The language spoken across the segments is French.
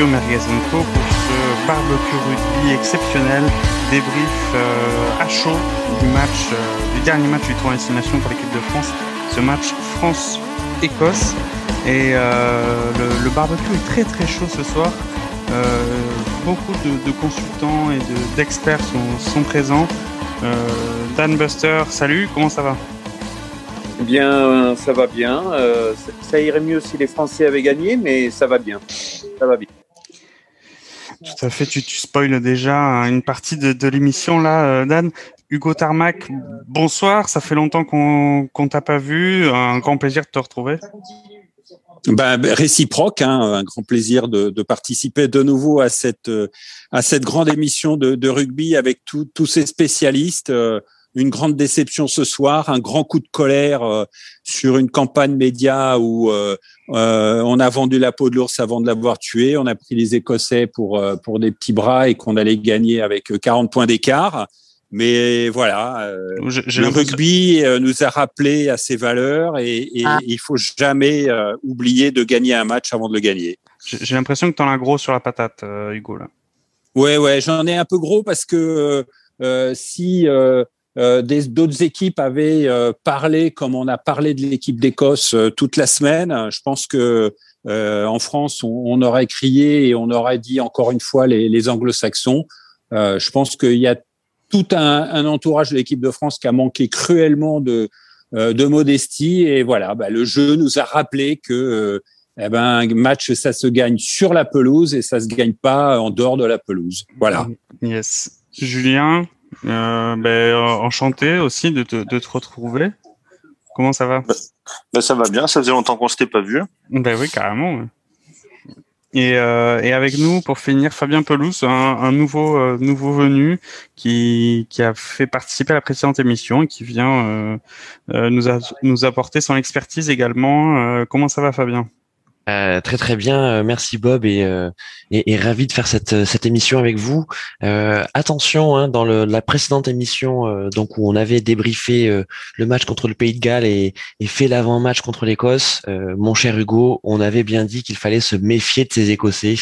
Radio Magazine Co pour ce barbecue rugby exceptionnel, débrief euh, à chaud du match, euh, du dernier match du tournoi Destination pour l'équipe de France, ce match France-Écosse. Et euh, le, barbecue est très très chaud ce soir. beaucoup de, consultants et d'experts sont, présents. Dan Buster, salut, comment ça va? Eh bien, ça va bien. Ça irait mieux si les Français avaient gagné, mais ça va bien. Ça va bien. Tout à fait. Tu, tu spoiles déjà une partie de, l'émission là, euh, Dan. Hugo Tarmac, bonsoir. Ça fait longtemps qu'on ne t'a pas vu. Un grand plaisir de te retrouver. Ben, réciproque, hein, un grand plaisir de, participer de nouveau à cette à cette grande émission de, rugby avec tous ces spécialistes. Euh, une grande déception ce soir, un grand coup de colère euh, sur une campagne média où euh, euh, on a vendu la peau de l'ours avant de l'avoir tué, on a pris les Écossais pour pour des petits bras et qu'on allait gagner avec 40 points d'écart. Mais voilà, le rugby nous a rappelé à ses valeurs et, et ah. il faut jamais oublier de gagner un match avant de le gagner. J'ai l'impression que tu en as gros sur la patate, Hugo là. Ouais, ouais, j'en ai un peu gros parce que si euh, d'autres équipes avaient euh, parlé comme on a parlé de l'équipe d'Écosse euh, toute la semaine. Je pense que en France, on, aurait crié et on aurait dit encore une fois les, anglo-saxons. je pense qu'il y a tout un, entourage de l'équipe de France qui a manqué cruellement de, de modestie. Et voilà, bah, le jeu nous a rappelé que eh ben, un match, ça se gagne sur la pelouse et ça se gagne pas en dehors de la pelouse. Voilà. Yes. Julien, euh, ben, enchanté aussi de te, de te retrouver. Comment ça va ben, Ça va bien, ça faisait longtemps qu'on s'était pas vu. Ben oui, carrément. Et, euh, et, avec nous, pour finir, Fabien Pelouse, un, un nouveau, euh, nouveau venu qui, qui a fait participer à la précédente émission et qui vient euh, euh nous, a, nous apporter son expertise également. comment ça va, Fabien? Euh, très très bien, euh, merci Bob et, euh, et, et, ravi de faire cette, cette émission avec vous. Euh, attention, hein, dans le, la précédente émission, donc où on avait débriefé le match contre le Pays de Galles et, et fait l'avant-match contre l'Écosse, mon cher Hugo, on avait bien dit qu'il fallait se méfier de ces Écossais.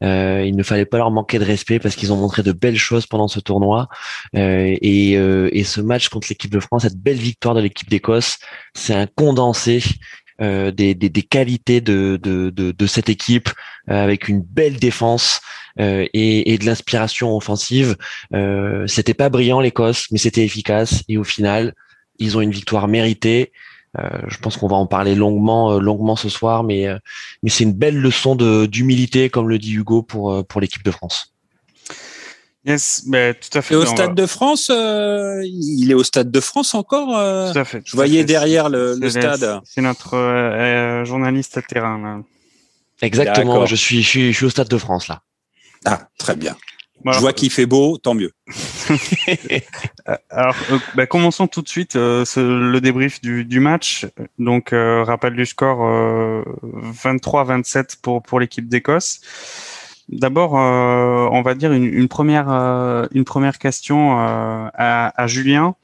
il ne fallait pas leur manquer de respect parce qu'ils ont montré de belles choses pendant ce tournoi et, et ce match contre l'équipe de France, cette belle victoire de l'équipe d'Écosse, c'est un condensé euh, des, des, des, qualités de, de, de, cette équipe euh, avec une belle défense euh, et, et, de l'inspiration offensive. Euh, c'était pas brillant l'Écosse, mais c'était efficace et au final, ils ont une victoire méritée. je pense qu'on va en parler longuement, longuement ce soir, mais mais c'est une belle leçon d'humilité, comme le dit Hugo pour pour l'équipe de France. Yes, mais tout à fait. Et au Stade de France, euh, il est au Stade de France encore. Euh, tout à fait. je voyais derrière le, le stade. C'est notre euh, journaliste à terrain. Là. Exactement. Je suis, je suis, je suis au Stade de France là. Ah, très bien. je vois qu'il fait beau, tant mieux. Alors, bah, commençons tout de suite ce, le débrief du, du match. Donc, rappel du score 23-27 pour pour l'équipe d'Écosse. D'abord, euh, on va dire une, première, euh, une première question euh, à, Julien.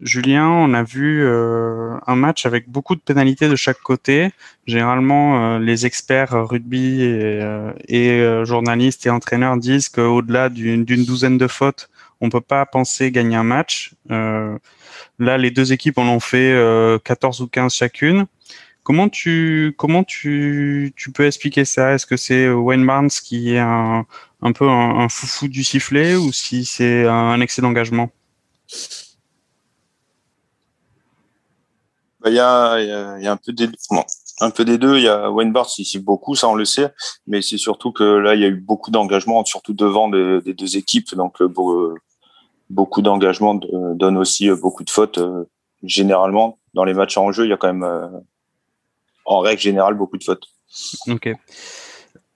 Julien, on a vu un match avec beaucoup de pénalités de chaque côté. Généralement, les experts rugby et, journalistes et entraîneurs disent qu'au-delà d'une douzaine de fautes, on peut pas penser gagner un match. là, les deux équipes en ont fait 14 ou 15 chacune. Comment tu comment tu, tu peux expliquer ça? Est-ce que c'est Wayne Barnes qui est un, un peu un, foufou du sifflet ou si c'est un excès d'engagement? Bah, il y, a, y, y, a, un peu des un peu des deux. Il y a Wayne Barnes qui siffle beaucoup, ça on le sait, mais c'est surtout que là il y a eu beaucoup d'engagement, surtout devant des, deux équipes, donc euh, beaucoup d'engagement donne aussi beaucoup de fautes. Euh, généralement, dans les matchs en jeu, il y a quand même euh, en règle générale beaucoup de fautes. Ok.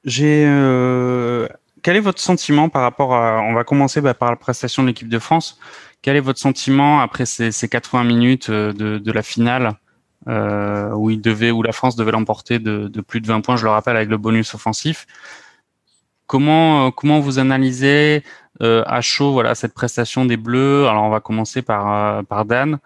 J'ai. Euh, quel est votre sentiment par rapport à. On va commencer bah, par la prestation de l'équipe de France. Quel est votre sentiment après ces, ces 80 minutes euh, de, la finale euh, où il devait, où la France devait l'emporter de, plus de 20 points, je le rappelle, avec le bonus offensif? Comment comment vous analysez à chaud voilà cette prestation des Bleus? Alors on va commencer par par Dan.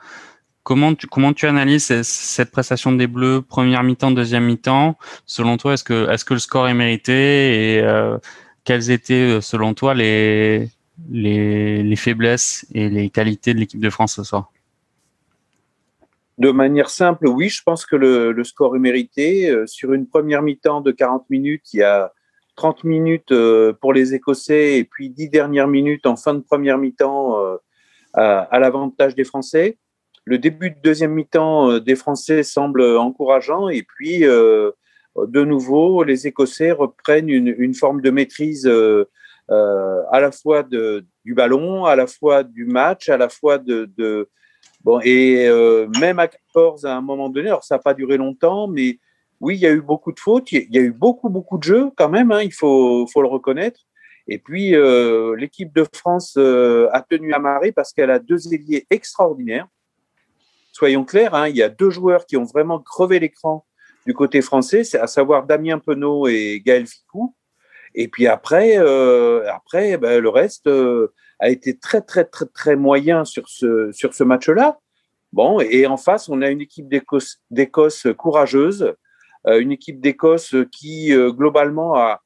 Comment tu, analyses cette prestation des Bleus, première mi-temps, deuxième mi-temps? Selon toi, est-ce que, le score est mérité? Et euh, quelles étaient, selon toi, les, les, les faiblesses et les qualités de l'équipe de France ce soir? De manière simple, oui, je pense que le, score est mérité. sur une première mi-temps de 40 minutes, il y a 30 minutes pour les Écossais et puis 10 dernières minutes en fin de première mi-temps à l'avantage des Français le début de deuxième mi-temps euh, des Français semble encourageant et puis euh, de nouveau les Écossais reprennent une, forme de maîtrise euh, à la fois du ballon, à la fois du match, à la fois de, bon et même à 14 à un moment donné. Alors ça n'a pas duré longtemps, mais oui, il y a eu beaucoup de fautes, il y a eu beaucoup beaucoup de jeux quand même. Hein, il faut faut le reconnaître. Et puis l'équipe de France a tenu à marrer parce qu'elle a deux ailiers extraordinaires soyons clairs, hein, il y a deux joueurs qui ont vraiment crevé l'écran du côté français, c'est à savoir Damien Penaud et Gaël Ficou. Et puis après, euh, après ben, le reste euh, a été très, très, très, très moyen sur ce, sur ce match-là. Bon, et en face, on a une équipe d'Écosse courageuse, euh, une équipe d'Écosse qui, globalement, a,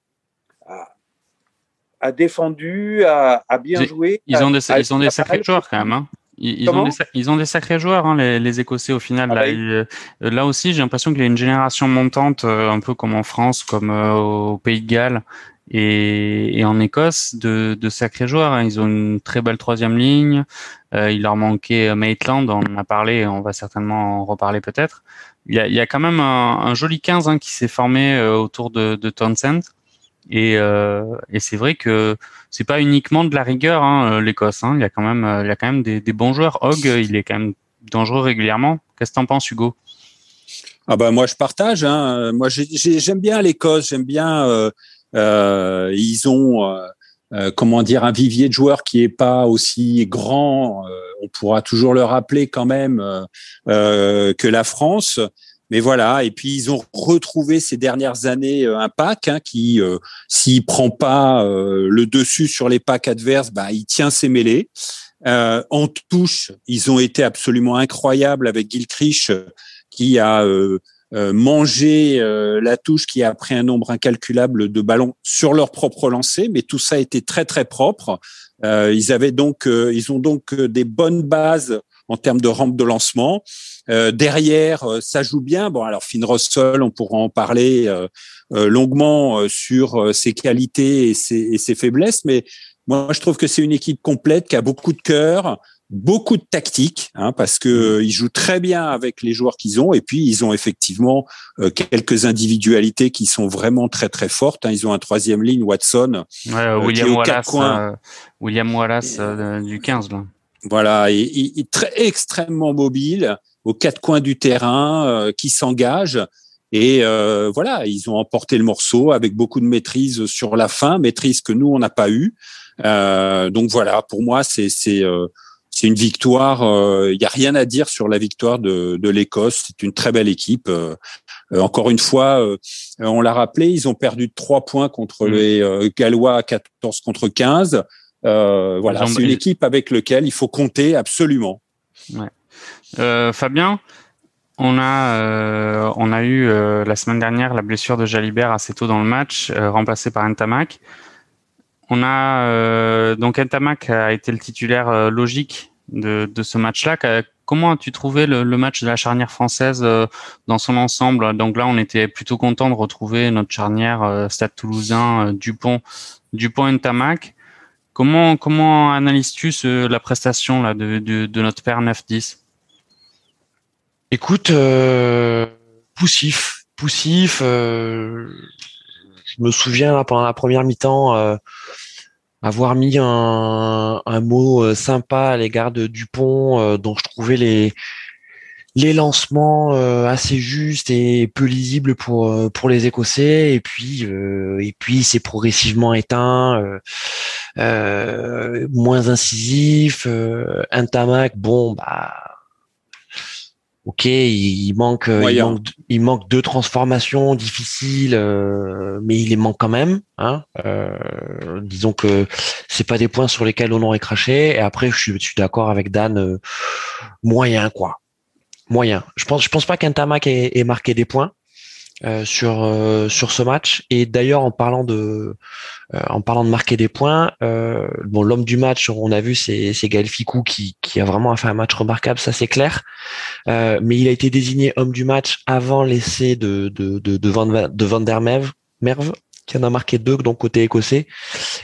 a, défendu, a, bien joué. Ils ont des, ils ont des sacrés joueurs quand même. Hein. Ils, ont des, ils, ont des, sacrés joueurs, hein, les, les, Écossais au final. Ah là, bah, euh, là, aussi, j'ai l'impression qu'il y a une génération montante, euh, un peu comme en France, comme euh, au Pays de Galles et, et en Écosse, de, de, sacrés joueurs. Hein. Ils ont une très belle troisième ligne. il leur manquait Maitland, on en a parlé, on va certainement en reparler peut-être. Il y a, il y a quand même un, un joli 15 hein, qui s'est formé autour de, de Townsend. Et, euh, et c'est vrai que c'est pas uniquement de la rigueur hein, euh, l'Écosse. Hein. Il y a quand même, euh, il y a quand même des, bons joueurs. Hogg, il est quand même dangereux régulièrement. Qu'est-ce que t'en penses, Hugo? Ah bah moi je partage. Hein. Moi j'aime bien l'Écosse. J'aime bien. Euh, euh, ils ont comment dire un vivier de joueurs qui est pas aussi grand. on pourra toujours le rappeler quand même que la France. Mais voilà, et puis ils ont retrouvé ces dernières années euh, un pack hein, qui, euh, s'il prend pas euh, le dessus sur les packs adverses, bah, il tient ses mêlées. Euh, en touche, ils ont été absolument incroyables avec Gilchrist qui a mangé la touche, qui a pris un nombre incalculable de ballons sur leur propre lancée, mais tout ça été très très propre. ils avaient donc, ils ont donc des bonnes bases en termes de rampe de lancement. Euh, derrière, euh, ça joue bien. Bon, alors Finn Russell, on pourra en parler euh, longuement sur ses qualités et ses, et ses, faiblesses, mais moi je trouve que c'est une équipe complète qui a beaucoup de cœur, beaucoup de tactique, hein, parce que ils jouent très bien avec les joueurs qu'ils ont, et puis ils ont effectivement quelques individualités qui sont vraiment très très fortes. Hein. Ils ont un troisième ligne, Watson, ouais, William, Wallace, William Wallace du 15 là. Voilà, très extrêmement mobile aux quatre coins du terrain, euh, qui s'engagent. Et euh, voilà, ils ont emporté le morceau avec beaucoup de maîtrise sur la fin, maîtrise que nous on n'a pas eu. Euh, donc voilà, pour moi c'est c'est euh, c'est une victoire. Il n'y a rien à dire sur la victoire de, de l'Écosse. C'est une très belle équipe. encore une fois, on l'a rappelé, ils ont perdu trois points contre mmh. les Gallois à 14 contre 15. Voilà, c'est une équipe avec laquelle il faut compter absolument. Ouais. Euh, Fabien, on a, euh, on a eu euh, la semaine dernière la blessure de Jalibert assez tôt dans le match, remplacé par Ntamak. On a donc Ntamak a été le titulaire logique de, de ce match-là. Comment as-tu trouvé le, match de la charnière française dans son ensemble? Donc là, on était plutôt content de retrouver notre charnière Stade Toulousain, Dupont, Dupont Ntamak. Comment comment analyses-tu la prestation là de, de, notre père 9-10 Écoute, euh, poussif, poussif. Euh, je me souviens pendant la première mi-temps euh, avoir mis un, mot sympa à l'égard de Dupont, dont je trouvais les les lancements assez justes et peu lisibles pour pour les Écossais. Et puis et puis c'est progressivement éteint, moins incisif. un tamac, bon bah ok, il, manque, euh, il manque, il manque deux transformations difficiles, euh, mais il les manque quand même. Hein euh, disons que c'est pas des points sur lesquels on aurait craché. Et après, je suis, d'accord avec Dan, moyen quoi. Moyen. Je pense, je pense pas qu'Intermac ait, marqué des points. Euh, sur euh, sur ce match et d'ailleurs en parlant de euh, en parlant de marquer des points bon l'homme du match on a vu c'est c'est Gaël Ficou qui qui a vraiment fait un match remarquable ça c'est clair mais il a été désigné homme du match avant l'essai de de de de Van, de Van der Merve, Merve qui en a marqué deux donc côté écossais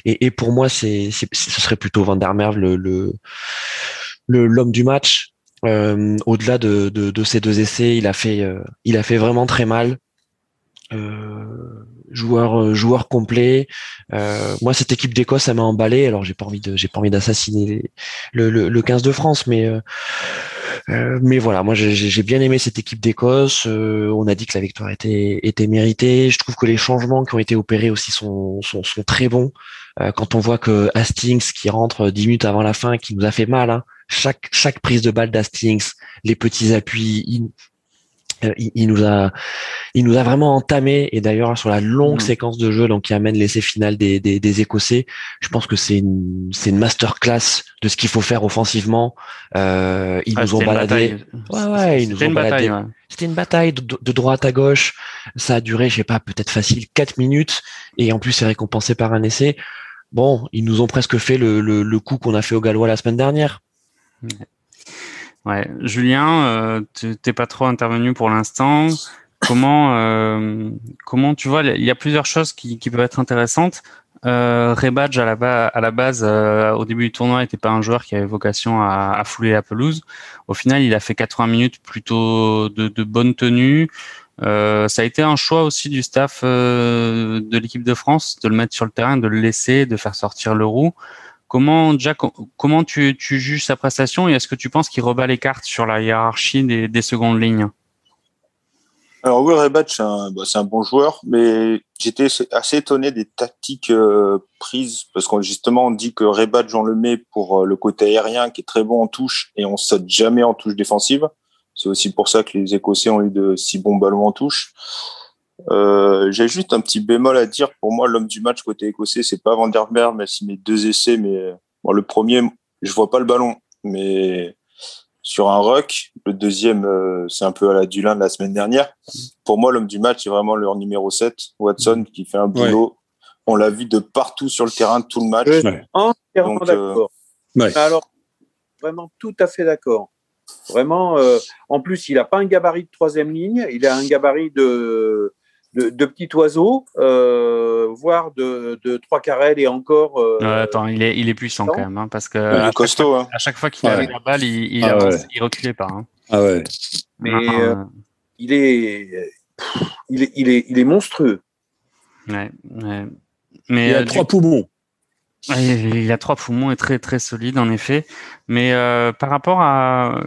et, et pour moi c'est ce serait plutôt Van der Merve le le l'homme du match euh, au-delà de, ces deux essais il a fait euh, vraiment très mal euh, joueur joueur complet. Moi, cette équipe d'Écosse, ça m'a emballé. Alors, j'ai pas envie pas envie d'assassiner le, le, le, 15 de France, mais voilà, moi j'ai bien aimé cette équipe d'Écosse. on a dit que la victoire était méritée. Je trouve que les changements qui ont été opérés aussi sont très bons. quand on voit que Hastings qui rentre 10 minutes avant la fin, qui nous a fait mal. Hein, chaque chaque prise de balle d'Hastings, les petits appuis, il, euh, il, nous a, il nous a vraiment entamé. Et d'ailleurs sur la longue mm. séquence de jeu, donc qui amène l'essai final des, des, des, Écossais, je pense que c'est une, c'est une masterclass de ce qu'il faut faire offensivement. Euh, ils ah, nous ont baladé. Ouais, ouais, ils nous ont baladé. Bataille, C'était une bataille de, droite à gauche. Ça a duré, je sais pas, peut-être facile quatre minutes. Et en plus, c'est récompensé par un essai. Bon, ils nous ont presque fait le, le, le coup qu'on a fait au Gallois la semaine dernière. Julien, euh, tu t'es pas trop intervenu pour l'instant. Comment, euh, tu vois Il y a plusieurs choses qui, peuvent être intéressantes. Euh, Rebadge à la, base, euh, au début du tournoi, n'était pas un joueur qui avait vocation à, fouler la pelouse. Au final, il a fait 80 minutes plutôt de, bonne tenue. Ça a été un choix aussi du staff de l'équipe de France de le mettre sur le terrain, de le laisser, de faire sortir le roux. Comment, Jack, comment tu, tu juges sa prestation et est-ce que tu penses qu'il rebat les cartes sur la hiérarchie des, des secondes lignes? Alors, Will Rebat, bah, c'est un, bon joueur, mais j'étais assez étonné des tactiques euh, prises parce qu'on justement on dit que Rebat, on le met pour euh, le côté aérien qui est très bon en touche et on saute jamais en touche défensive. C'est aussi pour ça que les Écossais ont eu de si bons ballons en touche. Euh, j'ai juste un petit bémol à dire. Pour moi, l'homme du match côté écossais, c'est pas Van der mais s'il met deux essais. Mais bon, le premier, je vois pas le ballon, mais sur un ruck. Le deuxième, euh, c'est un peu à la Dulin de la semaine dernière. Pour moi, l'homme du match, c'est vraiment leur numéro 7, Watson, qui fait un boulot. On l'a vu de partout sur le terrain tout le match. Entièrement d'accord. Euh, Alors, vraiment tout à fait d'accord. Vraiment, en plus, il n'a pas un gabarit de troisième ligne, il a un gabarit de, de, de petits oiseaux, euh, voire de, de trois carrels et encore. Euh, attends, il est, il est puissant quand même, hein, parce que à, costaud, chaque, hein. à chaque fois qu'il avait la balle, il, il, ah il reculait pas. Hein. Ah ouais. Mais euh, il est, il est, il est, il est monstrueux. Ouais, ouais. Mais il a trois poumons. Il a trois poumons et très très solide en effet. Mais euh, par rapport à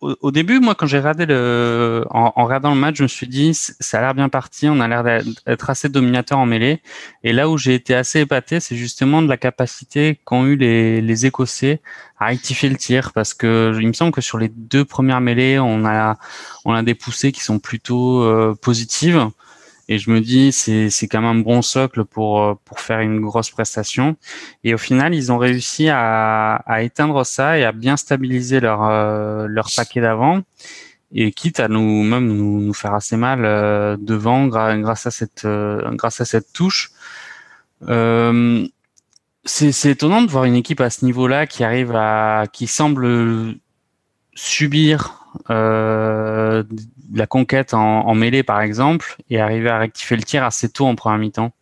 au, début, moi quand j'ai regardé le en, en, regardant le match, je me suis dit ça a l'air bien parti, on a l'air d'être assez dominateur en mêlée. Et là où j'ai été assez épaté, c'est justement de la capacité qu'ont eu les, les Écossais à rectifier le tir, parce que il me semble que sur les deux premières mêlées, on a on a des poussées qui sont plutôt euh, positives. Et je me dis, c'est, c'est quand même un bon socle pour, euh, pour faire une grosse prestation. Et au final, ils ont réussi à, à éteindre ça et à bien stabiliser leur, euh, leur paquet d'avant. Et quitte à nous même nous, nous faire assez mal euh, devant grâce à cette grâce à cette touche. c'est, c'est étonnant de voir une équipe à ce niveau-là qui arrive à qui semble subir euh, la conquête en, mêlée, par exemple, et arriver à rectifier le tir assez tôt en première mi-temps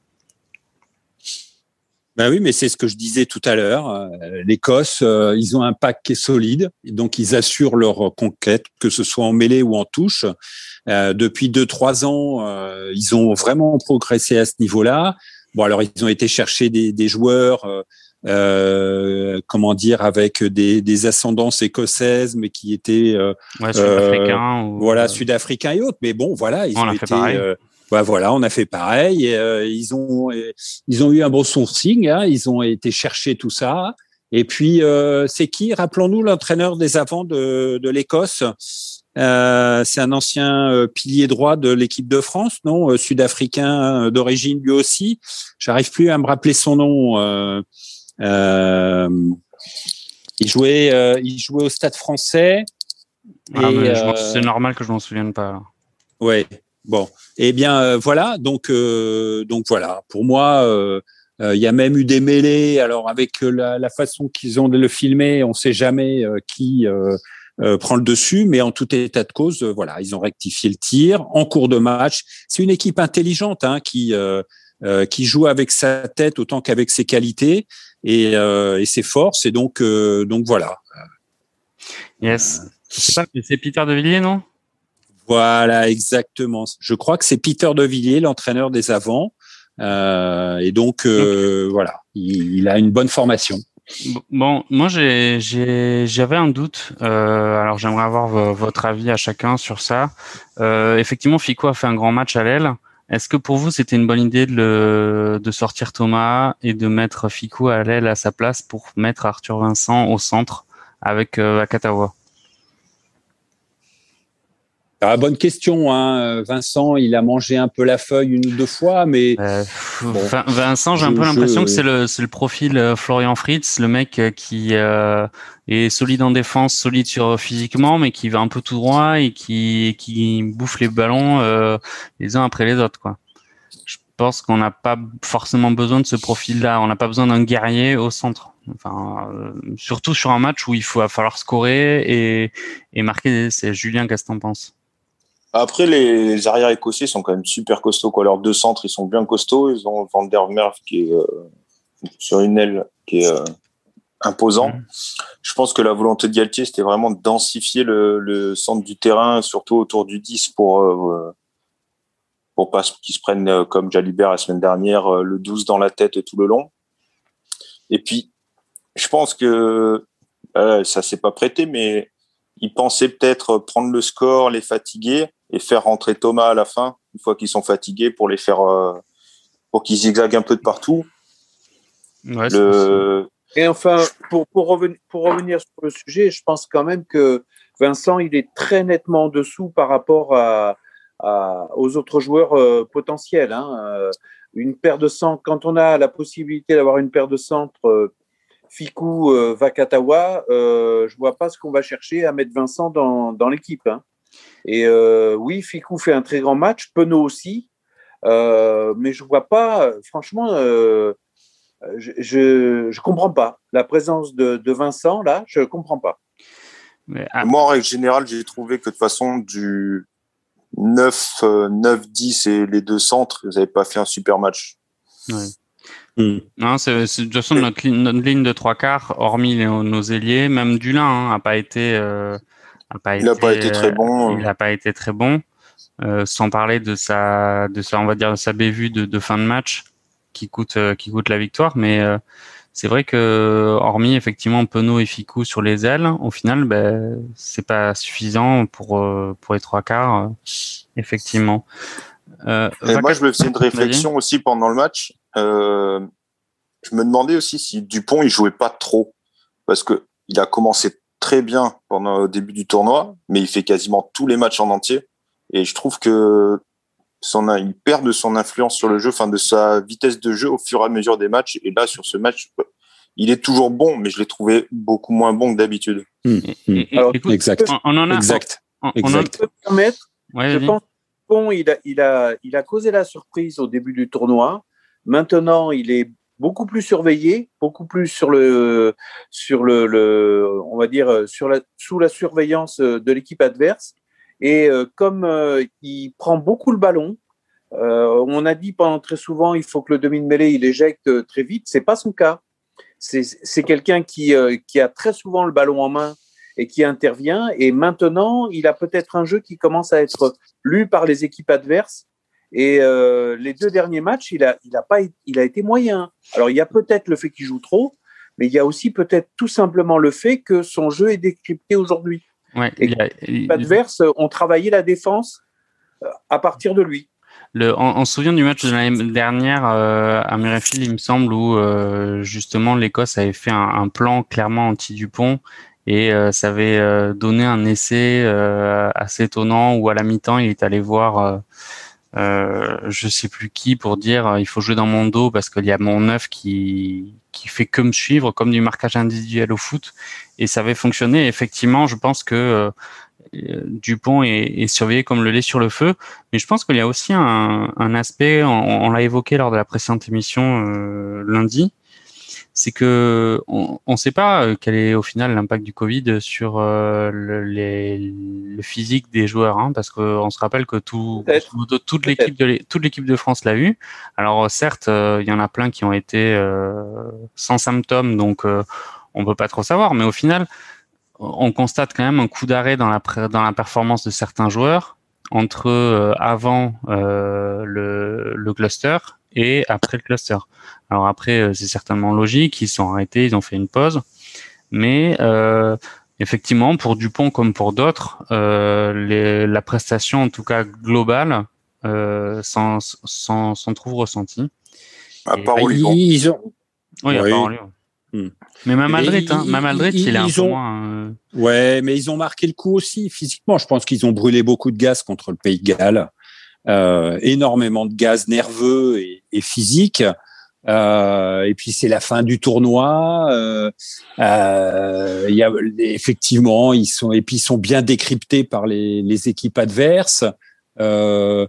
ben oui, mais c'est ce que je disais tout à l'heure. Euh, L'Écosse, euh, ils ont un pack qui est solide, donc ils assurent leur conquête, que ce soit en mêlée ou en touche. Depuis deux trois ans, ils ont vraiment progressé à ce niveau-là. Bon, alors ils ont été chercher des joueurs euh, comment dire, avec des, des, ascendances écossaises, mais qui étaient euh, sud-africains, euh, voilà, sud-africains et autres. Mais bon, voilà, ils ont été. Bah, voilà, on a fait pareil. Et, ils ont ils ont eu un bon sourcing. Hein, ils ont été chercher tout ça. Et puis c'est qui? Rappelons-nous l'entraîneur des avants de, de l'Écosse. Euh, c'est un ancien pilier droit de l'équipe de France, non? Sud-africain d'origine lui aussi. J'arrive plus à me rappeler son nom. Euh, il jouait, euh, il jouait au Stade Français. Ah, c'est normal que je m'en souvienne pas. Ouais. Bon. Eh bien, voilà. Donc, donc voilà. Pour moi, il y a même eu des mêlées. Alors, avec la, la façon qu'ils ont de le filmer, on ne sait jamais qui euh, prend le dessus, mais en tout état de cause, euh, voilà, ils ont rectifié le tir en cours de match. C'est une équipe intelligente hein, qui euh, qui joue avec sa tête autant qu'avec ses qualités et, et ses forces, et donc donc voilà. Yes. C'est Peter De Villiers, non? Voilà, exactement. Je crois que c'est Peter De Villiers, l'entraîneur des avants. Euh, et donc, voilà, il, il, a une bonne formation. Bon, moi j'avais un doute. Euh, alors j'aimerais avoir votre avis à chacun sur ça. Euh, effectivement, Fico a fait un grand match à l'aile. Est-ce que pour vous c'était une bonne idée de, le, de sortir Thomas et de mettre Fico à l'aile à sa place pour mettre Arthur Vincent au centre avec euh, ah, bonne question, hein. Vincent. Il a mangé un peu la feuille une ou deux fois, mais euh, Vincent, j'ai un peu l'impression que c'est le, le profil euh, Florian Fritz, le mec euh, qui est solide en défense, solide sur physiquement, mais qui va un peu tout droit et qui qui bouffe les ballons les uns après les autres, quoi. Je pense qu'on n'a pas forcément besoin de ce profil-là. On n'a pas besoin d'un guerrier au centre. Enfin, surtout sur un match où il faut falloir scorer et, et marquer. C'est Julien, qu'est-ce que t'en penses? Après, les arrières écossais sont quand même super costauds. Quoi. Leurs deux centres, ils sont bien costauds. Ils ont Van der Merve qui est euh, sur une aile qui est euh, imposant. Mm. Je pense que la volonté de Galtier, c'était vraiment de densifier le, centre du terrain, surtout autour du 10 pour euh, pour pas qu'ils se prennent comme Jalibert la semaine dernière le 12 dans la tête tout le long. Et puis, je pense que ça s'est pas prêté, mais ils pensaient peut-être prendre le score, les fatiguer et faire rentrer Thomas à la fin, une fois qu'ils sont fatigués, pour les faire, euh, pour qu'ils zigzaguent un peu de partout. Et enfin, pour, pour, revenir, pour revenir sur le sujet, je pense quand même que Vincent, il est très nettement en dessous par rapport à, aux autres joueurs euh, potentiels. Hein. Euh, une paire de centres, quand on a la possibilité d'avoir une paire de centres Fikou, Vakatawa, je vois pas ce qu'on va chercher à mettre Vincent dans, dans l'équipe. Hein. Et euh, oui, Ficou fait un très grand match, Penaud aussi, euh, mais je vois pas, franchement, euh, je ne comprends pas. La présence de, Vincent, là, je ne comprends pas. Ah. Moi, en règle générale, j'ai trouvé que de toute façon, du 9, 9, 10 et les deux centres, vous n'avez pas fait un super match. Hmm. Non, c'est, de toute façon notre, ligne de trois quarts, hormis nos, ailiers, même Dulin n'a hein, pas été il n'a pas été très bon. Il n'a pas été très bon. Euh, sans parler de sa, de sa, on va dire de sa bévue de, de fin de match qui coûte, euh, qui coûte la victoire. Mais euh, c'est vrai que hormis effectivement Penaud et Ficou sur les ailes, au final, ben c'est pas suffisant pour pour les trois quarts, effectivement. Euh, moi, je me faisais une réflexion aussi pendant le match. Je me demandais aussi si Dupont il jouait pas trop parce que il a commencé très bien pendant le début du tournoi, mais il fait quasiment tous les matchs en entier. Et je trouve que son, il perd de son influence sur le jeu, enfin de sa vitesse de jeu au fur et à mesure des matchs. Et là, sur ce match, il est toujours bon, mais je l'ai trouvé beaucoup moins bon que d'habitude. Mmh, mmh. exact. On, en a, exact. On, exact. peut permettre. je pense bon, il a, il a, il a causé la surprise au début du tournoi. Maintenant, il est beaucoup plus surveillé, beaucoup plus sur le, sur le, on va dire, sur la, sous la surveillance de l'équipe adverse. Et euh, comme euh, il prend beaucoup le ballon, euh, on a dit pendant très souvent, il faut que le demi de mêlée il éjecte très vite. C'est pas son cas. C'est quelqu'un qui, qui a très souvent le ballon en main et qui intervient. Et maintenant, il a peut-être un jeu qui commence à être lu par les équipes adverses et euh, les deux derniers matchs, il a, il a pas, il a été moyen. Alors il y a peut-être le fait qu'il joue trop, mais il y a aussi peut-être tout simplement le fait que son jeu est décrypté aujourd'hui. Ouais, et les adverses ont travaillé la défense euh, à partir de lui. Le, on, se souvient du match de l'année dernière euh, à Murrayfield, il me semble, où euh, justement l'Écosse avait fait un, un, plan clairement anti-Dupont et euh, ça avait donné un essai assez étonnant où à la mi-temps il est allé voir euh, je sais plus qui pour dire euh, il faut jouer dans mon dos parce qu'il y a mon neuf qui qui fait que me suivre comme du marquage individuel au foot et ça avait fonctionné effectivement je pense que Dupont est, surveillé comme le lait sur le feu. Mais je pense qu'il y a aussi un, aspect, on, l'a évoqué lors de la précédente émission lundi, c'est que on ne sait pas euh, quel est au final l'impact du Covid sur euh, le, les, le, physique des joueurs, hein, parce qu'on se rappelle que tout, toute l'équipe de toute l'équipe de France l'a eu. Alors certes, euh, il y en a plein qui ont été sans symptômes, donc on peut pas trop savoir, mais au final, on constate quand même un coup d'arrêt dans la dans la performance de certains joueurs entre avant le, le cluster et après le cluster. Alors après, euh, c'est certainement logique, ils sont arrêtés, ils ont fait une pause, mais euh, effectivement, pour Dupont comme pour d'autres, euh, la prestation, en tout cas globale, euh, s'en, trouve ressentie. À part ils ont... Oui, à part hmm. Mais même Madrid, hein, même Madrid, il, est un peu moins. Euh, ouais, mais ils ont marqué le coup aussi physiquement. Je pense qu'ils ont brûlé beaucoup de gaz contre le Pays de Galles. Euh, énormément de gaz nerveux et, et physique. Euh, et puis c'est la fin du tournoi. Euh, euh, y a effectivement ils sont et puis ils sont bien décryptés par les, les équipes adverses. Euh,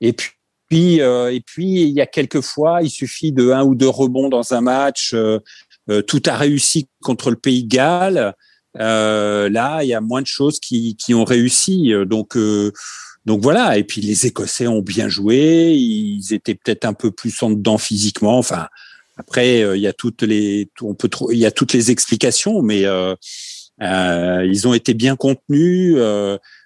et puis euh, et puis il y a quelques fois il suffit de un ou deux rebonds dans un match. tout a réussi contre le Pays de Galles. Là il y a moins de choses qui, qui ont réussi. Donc donc voilà, et puis les Écossais ont bien joué, ils étaient peut-être un peu plus en dedans physiquement. Enfin, après, euh, il y a toutes les, on peut, il y a toutes les explications, mais euh, euh, ils ont été bien contenus.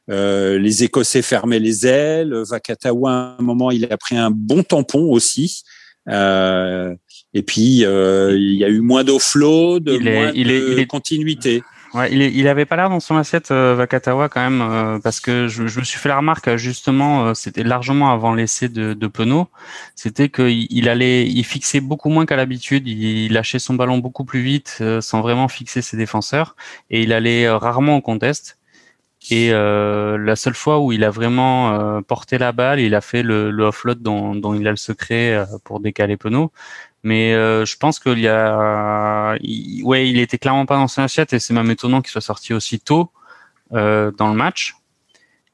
les Écossais fermaient les ailes. Vakatawa, à un moment, il a pris un bon tampon aussi. et puis, il y a eu moins d'offload, moins il de est, continuité. Ouais, il, il avait pas l'air dans son assiette euh, Vakatawa quand même euh, parce que je, je, me suis fait la remarque euh, justement, c'était largement avant l'essai de, de Penaud, c'était qu'il il allait, il fixait beaucoup moins qu'à l'habitude, il, lâchait son ballon beaucoup plus vite sans vraiment fixer ses défenseurs et il allait rarement au contest. Et la seule fois où il a vraiment porté la balle, il a fait le, le offload dont, dont il a le secret pour décaler Penaud. Mais euh, je pense qu'il y a, ouais, il était clairement pas dans son assiette et c'est même étonnant qu'il soit sorti aussi tôt euh, dans le match.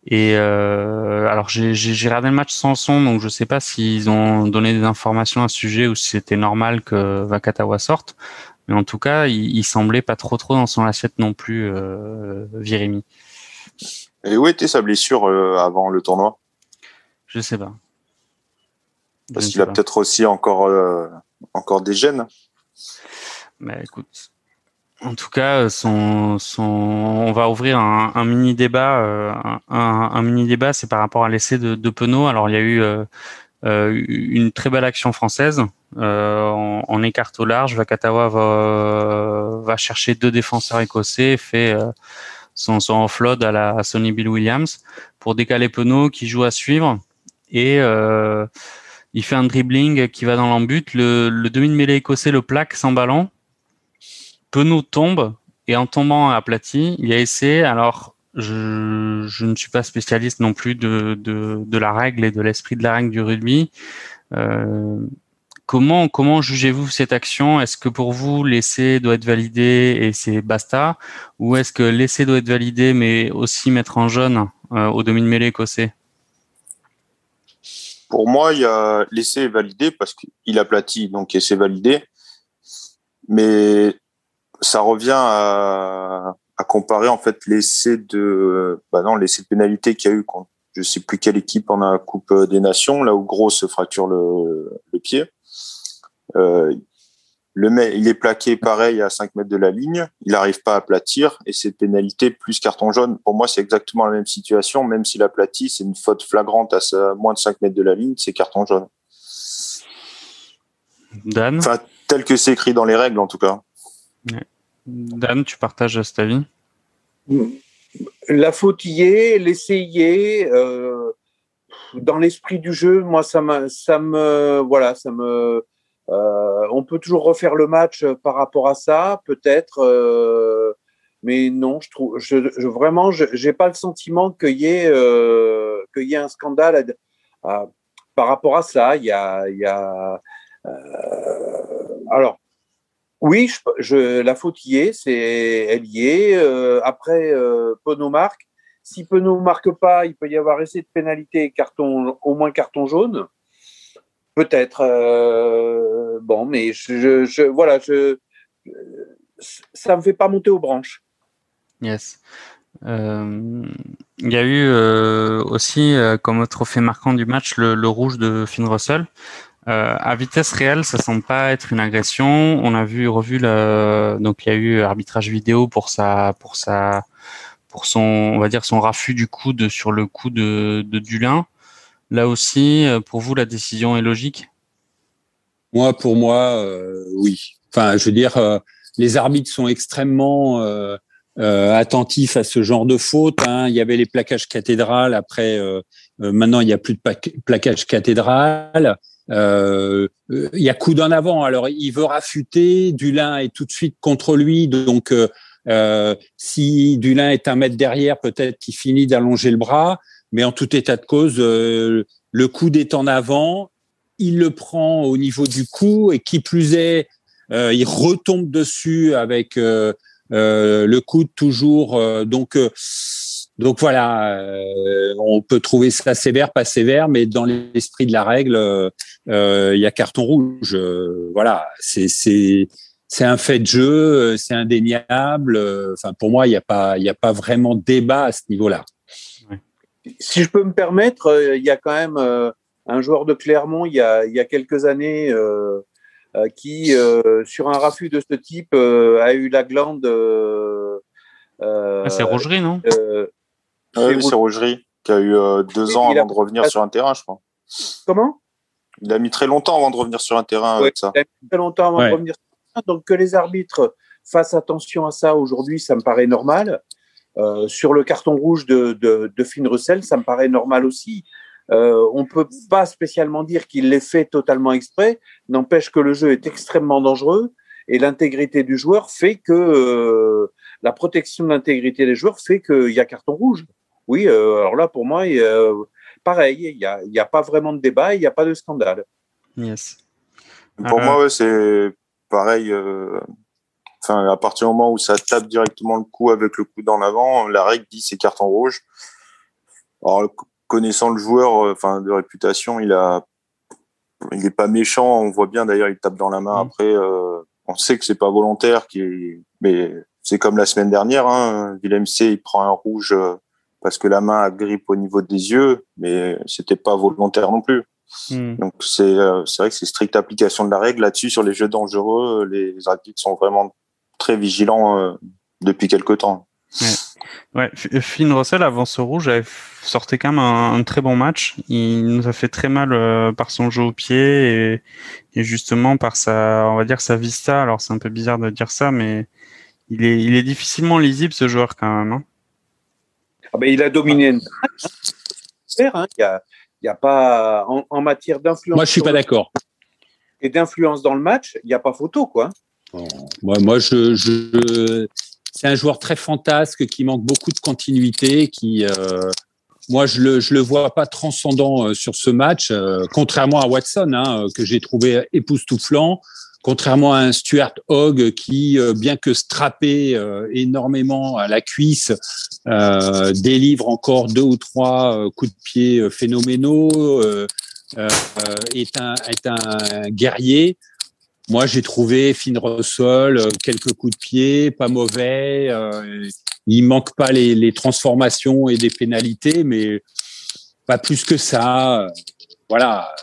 Et euh, alors j'ai regardé le match sans son, donc je sais pas s'ils ont donné des informations à ce sujet ou si c'était normal que Vakatawa sorte. Mais en tout cas, il, il, semblait pas trop trop dans son assiette non plus, euh, Virimi. Et où était sa blessure euh, avant le tournoi? Je sais pas. Parce qu'il a peut-être aussi encore euh, encore des gènes. Bah écoute, en tout cas, son, on va ouvrir un, mini débat. Euh, un, mini débat, c'est par rapport à l'essai de, de Penaud. Alors il y a eu euh, euh une très belle action française euh, en, en, écart au large. Vakatawa va, chercher deux défenseurs écossais, fait euh, son, son offload à la Sonny Bill Williams pour décaler Penaud qui joue à suivre et euh, il fait un dribbling qui va dans l'embut. Le, le demi de mêlée écossais le plaque sans ballon. Penaud tombe et en tombant aplati, il a essai. Alors, je, ne suis pas spécialiste non plus de la règle et de l'esprit de la règle du rugby. Euh, comment comment jugez-vous cette action? Est-ce que pour vous l'essai doit être validé et c'est basta, ou est-ce que l'essai doit être validé mais aussi mettre en jaune euh, au demi de mêlée écossais? Pour moi, il y a l'essai est validé parce qu'il aplatit, donc essai validé. Mais ça revient à, à comparer en fait l'essai de, bah non, l'essai de pénalité qu'il y a eu contre, je sais plus quelle équipe en a Coupe des Nations, là où Gros se fracture le, le pied. Euh, le il est plaqué pareil à 5 mètres de la ligne, il n'arrive pas à aplatir et c'est pénalité plus carton jaune. Pour moi, c'est exactement la même situation, même s'il aplatit, c'est une faute flagrante à moins de 5 mètres de la ligne, c'est carton jaune. Dan enfin, Tel que c'est écrit dans les règles, en tout cas. Dan, tu partages cet avis? La faute y est, l'essai y est. Euh, dans l'esprit du jeu, moi, ça me, ça me, voilà, ça me, euh, on peut toujours refaire le match euh, par rapport à ça, peut-être, euh, mais non, je trouve, je, je vraiment, pas le sentiment qu'il y ait y ait un scandale par rapport à ça. Il y a, alors. Oui, je, la faute y est, elle y est. après, Ponomark, si Penaud marque pas, il peut y avoir essai de pénalité, carton, au moins carton jaune. Peut-être. Euh, bon, mais je, voilà, je, ça me fait pas monter aux branches. Yes. Euh, il y a eu euh, aussi comme trophée marquant du match le, rouge de Finn Russell. à vitesse réelle, ça semble pas être une agression. On a vu revu donc il y a eu arbitrage vidéo pour pour pour son on va dire son raffut du coude sur le coup de, de Dulin. Là aussi, euh, pour vous, la décision est logique? Moi, pour moi, euh, oui. Enfin, je veux dire, euh, les arbitres sont extrêmement attentifs à ce genre de faute. Hein. Il y avait les plaquages cathédrales. Après, maintenant, il n'y a plus de plaquage cathédrale. il y a coup d'en avant. Alors, il veut rafuter. Dulin est tout de suite contre lui. Donc, si Dulin est un mètre derrière, peut-être qu'il finit d'allonger le bras. Mais en tout état de cause, euh, le coude est en avant, il le prend au niveau du cou et qui plus est, euh, il retombe dessus avec euh, le coude toujours. donc, donc voilà, on peut trouver ça sévère, pas sévère, mais dans l'esprit de la règle, il y a carton rouge. voilà, c'est c'est c'est un fait de jeu, c'est indéniable. Enfin, pour moi, il n'y a pas il y a pas vraiment débat à ce niveau-là si je peux me permettre, euh, il y a quand même euh, un joueur de Clermont il y a, il y a quelques années euh, qui, sur un raffut de ce type, a eu la glande. Ah, c'est Rogerie, non? Oui, c'est Rogerie, qui a eu deux ans avant de revenir sur un terrain, je crois. Comment? Il a mis très longtemps avant de revenir sur un terrain avec ça. Il a mis très longtemps avant de revenir sur un terrain. Donc que les arbitres fassent attention à ça aujourd'hui, ça me paraît normal. Euh, sur le carton rouge de, de, de Finn Russell, ça me paraît normal aussi. Euh, on peut pas spécialement dire qu'il l'ait fait totalement exprès, n'empêche que le jeu est extrêmement dangereux et l'intégrité du joueur fait que euh, la protection de l'intégrité des joueurs fait qu'il y a carton rouge. Oui, euh, alors là pour moi, pareil, il n'y a, y a pas vraiment de débat, il n'y a pas de scandale. Yes. Pour moi, c'est pareil à partir du moment où ça tape directement le coup avec le coup d'en avant, la règle dit c'est carton rouge. Alors, connaissant le joueur, euh, enfin, de réputation, il a, il est pas méchant. On voit bien d'ailleurs, il tape dans la main. Mm. Après, euh, on sait que c'est pas volontaire, qui mais c'est comme la semaine dernière. Hein, Willem C, il prend un rouge euh, parce que la main a grippe au niveau des yeux, mais c'était pas volontaire non plus. Mm. Donc c'est c'est vrai que c'est stricte application de la règle là-dessus sur les jeux dangereux. Les arbitres sont vraiment très vigilant euh, depuis quelque temps. Ouais. Finn Russell avant ce rouge avait sorti quand même un, très bon match. Il nous a fait très mal euh, par son jeu au pied et, et, justement par sa, on va dire sa vista. Alors c'est un peu bizarre de dire ça, mais il est, il est difficilement lisible ce joueur quand même. Hein. Ah ben, il a dominé. Hein. Il y a, il y a pas en, en matière d'influence. Moi je suis pas d'accord. Et d'influence dans le match, il n'y a pas photo quoi. Moi, moi je, je c'est un joueur très fantasque qui manque beaucoup de continuité, qui euh, moi je le je le vois pas transcendant euh, sur ce match, euh, contrairement à Watson hein, que j'ai trouvé époustouflant, contrairement à un Stuart Hogg qui bien que strappé énormément à la cuisse délivre encore deux ou trois coups de pied phénoménaux, est un est un guerrier. Moi, j'ai trouvé Finn Russell, euh, quelques coups de pied, pas mauvais. Euh, il manque pas les, les, transformations et des pénalités, mais pas plus que ça. Voilà.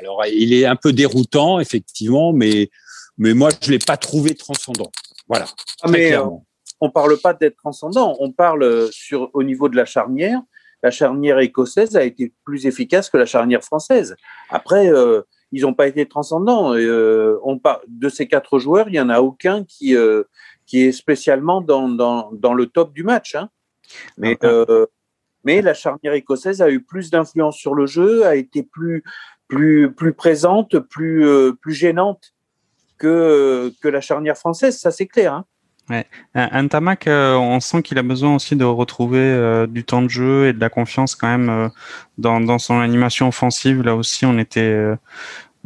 Alors, il est un peu déroutant, effectivement, mais mais moi, je l'ai pas trouvé transcendant. Voilà. Ah, mais euh, on parle pas d'être transcendant. On parle sur au niveau de la charnière. La charnière écossaise a été plus efficace que la charnière française. Après. Euh, ils n'ont pas été transcendants. Euh, on de ces quatre joueurs, il n'y en a aucun qui, euh, qui est spécialement dans, dans, dans, le top du match. Hein. Mais, ah, ah. euh, mais la charnière écossaise a eu plus d'influence sur le jeu, a été plus, plus, plus présente, plus, plus gênante que, que la charnière française, ça c'est clair. Hein. Ouais. Ntamak, euh, on sent qu'il a besoin aussi de retrouver euh, du temps de jeu et de la confiance quand même euh, dans, dans son animation offensive. Là aussi, on était,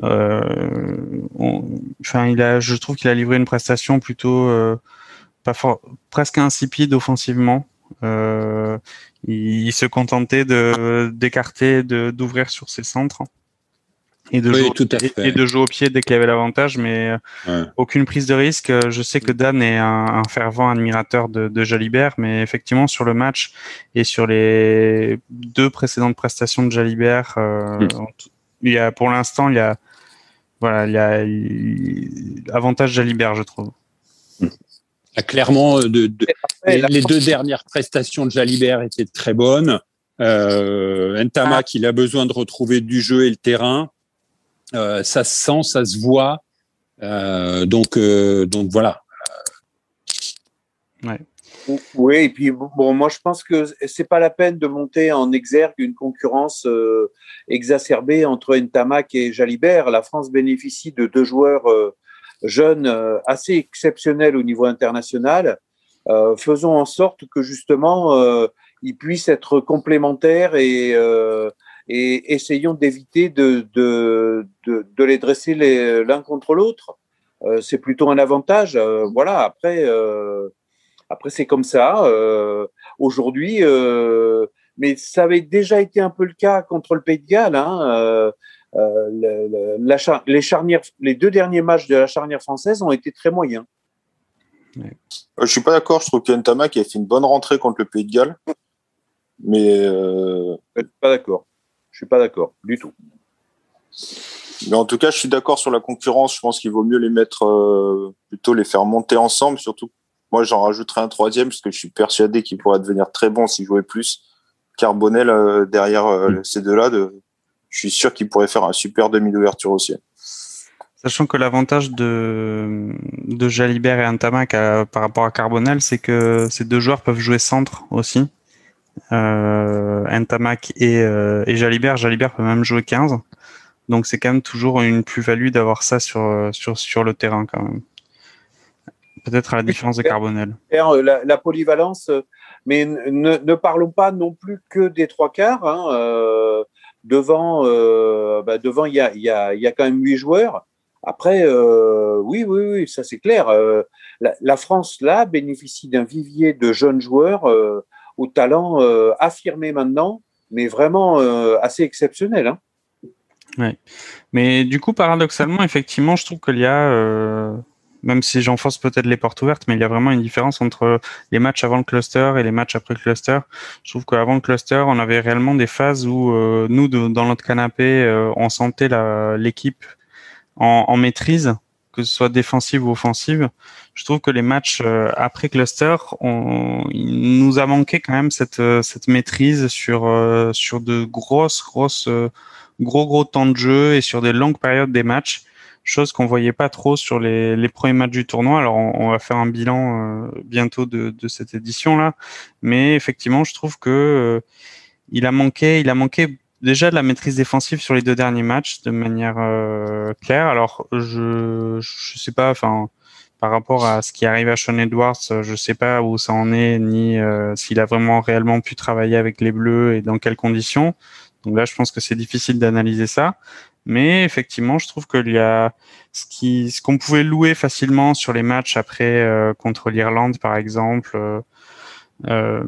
enfin, il a, je trouve qu'il a livré une prestation plutôt pas presque insipide offensivement. Euh, il, se contentait de d'écarter, d'ouvrir sur ses centres et de, jouer, et, de jouer au pied dès qu'il y avait l'avantage, mais aucune prise de risque. Je sais que Dan est un, fervent admirateur de, de, Jalibert, mais effectivement sur le match et sur les deux précédentes prestations de Jalibert, euh, mm. il y a pour l'instant il y a voilà il y a avantage Jalibert je trouve. Mm. Ah, clairement, de, les, deux dernières prestations de Jalibert étaient très bonnes. Euh, Ntama, ah. il a besoin de retrouver du jeu et le terrain. Euh, ça se sent, ça se voit. Euh, donc, euh, donc voilà. Oui, et puis bon, moi je pense que c'est pas la peine de monter en exergue une concurrence exacerbée entre Ntamak et Jalibert. La France bénéficie de deux joueurs jeunes assez exceptionnels au niveau international. faisons en sorte que justement ils puissent être complémentaires et et essayons d'éviter de, de, de, de, les dresser l'un contre l'autre. Euh, c'est plutôt un avantage. Euh, voilà, après, euh, après c'est comme ça. Euh, aujourd'hui, euh, mais ça avait déjà été un peu le cas contre le Pays de Galles. Hein, le, la les, charnières, les deux derniers matchs de la charnière française ont été très moyens. Je suis pas d'accord. Je trouve qu'Entama qui a fait une bonne rentrée contre le Pays de Galles. Mais euh... pas d'accord. Je suis pas d'accord du tout. Mais en tout cas, je suis d'accord sur la concurrence. Je pense qu'il vaut mieux les mettre euh, plutôt les faire monter ensemble. Surtout, moi, j'en rajouterai un troisième parce que je suis persuadé qu'il pourrait devenir très bon s'il jouait plus. Carbonel euh, derrière euh, mm. ces deux-là, de... je suis sûr qu'il pourrait faire un super demi d'ouverture aussi. Sachant que l'avantage de, de Jalibert et Antamac par rapport à Carbonel, c'est que ces deux joueurs peuvent jouer centre aussi Ntamak et, euh, et Jalibert. Jalibert peut même jouer 15. Donc c'est quand même toujours une plus-value d'avoir ça sur, sur, sur le terrain quand même. Peut-être à la différence de Carbonel. Euh, la, la polyvalence, euh, mais ne, ne, parlons pas non plus que des trois quarts. Hein. Euh, devant, euh, bah devant, il y a, y, a, y a quand même huit joueurs. Après, euh, oui, oui, oui, ça c'est clair. La, la, France là bénéficie d'un vivier de jeunes joueurs au talent euh, affirmé maintenant, mais vraiment euh, assez exceptionnel. Hein. Mais du coup, paradoxalement, effectivement, je trouve qu'il y a, euh, même si j'enfonce peut-être les portes ouvertes, mais il y a vraiment une différence entre les matchs avant le cluster et les matchs après le cluster. Je trouve qu'avant le cluster, on avait réellement des phases où nous, dans notre canapé, on sentait l'équipe en, maîtrise que ce soit défensive ou offensive. Je trouve que les matchs euh, après cluster, on, il nous a manqué quand même cette, euh, cette maîtrise sur, euh, sur de grosses, grosses, gros, gros temps de jeu et sur des longues périodes des matchs. Chose qu'on voyait pas trop sur les, les premiers matchs du tournoi. Alors, on, va faire un bilan bientôt de, cette édition-là. Mais effectivement, je trouve que il a manqué, il a manqué déjà de la maîtrise défensive sur les deux derniers matchs de manière euh, claire. Alors je je sais pas, enfin par rapport à ce qui arrive à Sean Edwards, je sais pas où ça en est ni euh, s'il a vraiment réellement pu travailler avec les Bleus et dans quelles conditions. Donc là, je pense que c'est difficile d'analyser ça. Mais effectivement, je trouve qu'il y a ce qui ce qu'on pouvait louer facilement sur les matchs après euh, contre l'Irlande, par exemple. Euh,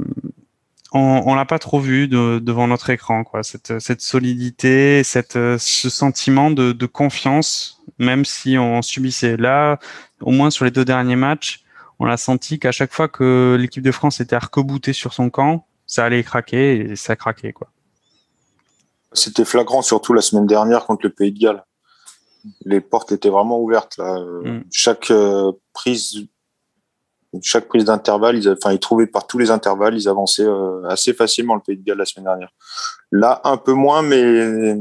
on, l'a pas trop vu devant notre écran, quoi. Cette, cette solidité, cette, ce sentiment de, de, confiance, même si on subissait. Là, au moins sur les deux derniers matchs, on a senti qu'à chaque fois que l'équipe de France était arc sur son camp, ça allait craquer et ça craquait, quoi. C'était flagrant, surtout la semaine dernière contre le Pays de Galles. Les portes étaient vraiment ouvertes. Là. Mm. Chaque euh, prise chaque prise d'intervalle, ils, enfin, ils trouvaient par tous les intervalles, ils avançaient euh, assez facilement le Pays de Galles la semaine dernière. Là, un peu moins, mais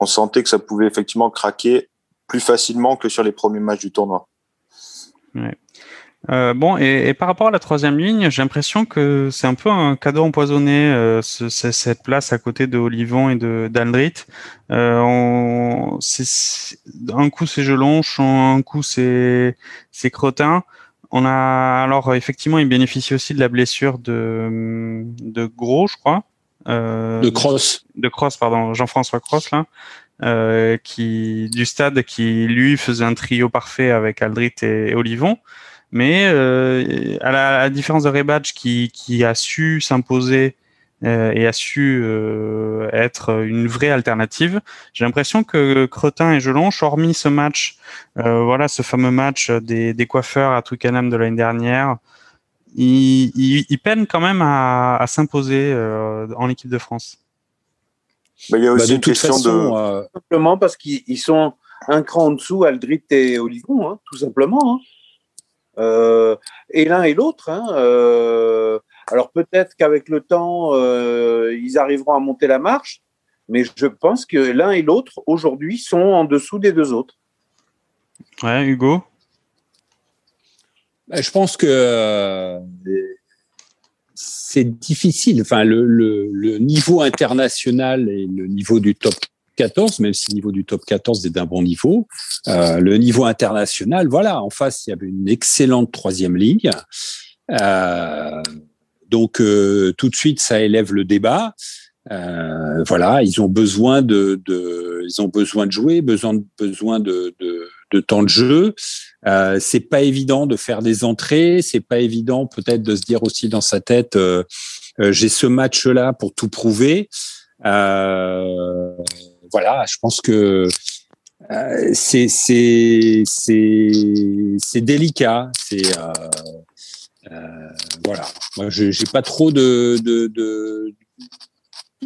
on sentait que ça pouvait effectivement craquer plus facilement que sur les premiers matchs du tournoi. Ouais. Euh, bon, et, et, par rapport à la troisième ligne, j'ai l'impression que c'est un peu un cadeau empoisonné, euh, ce, cette place à côté de Olivon et de d'Aldrit. Euh, on, un coup c'est Gelonche, un coup c'est c'est Crotin. On a alors effectivement, il bénéficie aussi de la blessure de de Gros, je crois. Euh, de Cross. De Cross, pardon, Jean-François Cross là. Euh, qui du stade qui lui faisait un trio parfait avec Aldrit et, Olivon. Mais à, la, différence de Rebadge qui, qui a su s'imposer et a su être une vraie alternative. J'ai l'impression que Cretin et Gelonche, hormis ce match, voilà, ce fameux match des, des coiffeurs à Twickenham de l'année dernière, ils, ils, peinent quand même à, à s'imposer en équipe de France. Il y a aussi bah, une question de... Simplement parce qu'ils sont un cran en dessous, Aldrit et Olivon, hein, tout simplement. Hein. Euh, et l'un et l'autre. Hein, euh, alors peut-être qu'avec le temps, euh, ils arriveront à monter la marche, mais je pense que l'un et l'autre, aujourd'hui, sont en dessous des deux autres. Ouais, Hugo? Bah, Je pense que c'est difficile. Enfin, le, le, niveau international et le niveau du top 14, même si le niveau du top 14 est d'un bon niveau. Euh, le niveau international, voilà, en face, il y avait une excellente troisième ligne. Euh, donc, euh, tout de suite, ça élève le débat. Voilà, ils ont besoin de, ils ont besoin de jouer, besoin besoin de, de, temps de jeu. Euh, c'est pas évident de faire des entrées, c'est pas évident peut-être de se dire aussi dans sa tête, j'ai ce match-là pour tout prouver. Voilà, je pense que euh, c'est c'est c'est délicat. C'est euh, euh, voilà. Moi, j'ai pas trop de, de, de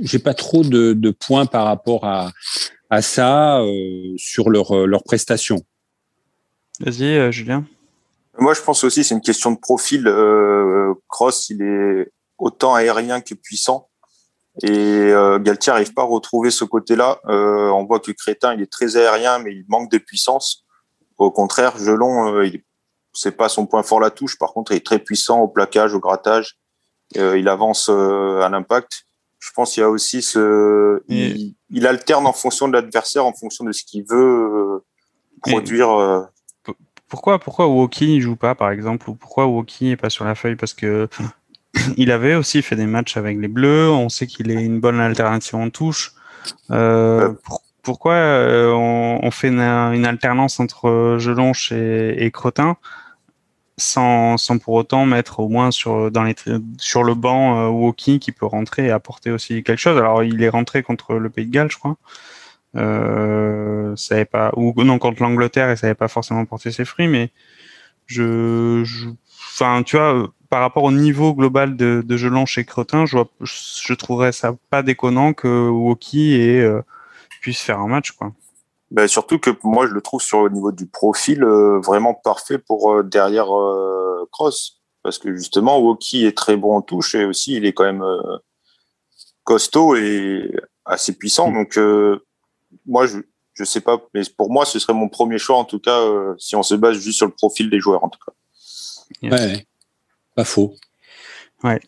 j'ai pas trop de, de, points par rapport à à ça euh, sur leur leur prestation. Vas-y, Julien. Moi, je pense aussi c'est une question de profil. Cross, il est autant aérien que puissant. Et euh, Galtier n'arrive pas à retrouver ce côté-là. Euh, on voit que Crétin, il est très aérien, mais il manque de puissance. Au contraire, Gelon, euh, c'est pas son point fort la touche. Par contre, il est très puissant au plaquage, au grattage. Euh, il avance euh, à l'impact. Je pense qu'il y a aussi ce, il, il, alterne en fonction de l'adversaire, en fonction de ce qu'il veut produire. Pourquoi, pourquoi Woki joue pas, par exemple, ou pourquoi Woki est pas sur la feuille? Parce que il avait aussi fait des matchs avec les Bleus. On sait qu'il est une bonne alternative en touche. Euh, pourquoi euh, on, fait une, alternance entre Gelonche et, et Cretin sans, sans pour autant mettre au moins sur, dans les, sur le banc euh, Woki qui peut rentrer et apporter aussi quelque chose. Alors il est rentré contre le Pays de Galles, je crois. Euh, ça avait pas ou non contre l'Angleterre et ça n'avait pas forcément porté ses fruits, mais je, je enfin tu vois par rapport au niveau global de, de Gelon chez Cretin, je, je trouverais ça pas déconnant que Woki et, euh, puisse faire un match. Quoi. Ben, surtout que moi, je le trouve sur le niveau du profil euh, vraiment parfait pour euh, derrière Cross. Parce que justement, Woki est très bon en touche et aussi il est quand même costaud et assez puissant. Mm. Donc, moi, je, je sais pas, mais pour moi, ce serait mon premier choix en tout cas, si on se base juste sur le profil des joueurs en tout cas. Ouais. Pas faux. Ouais.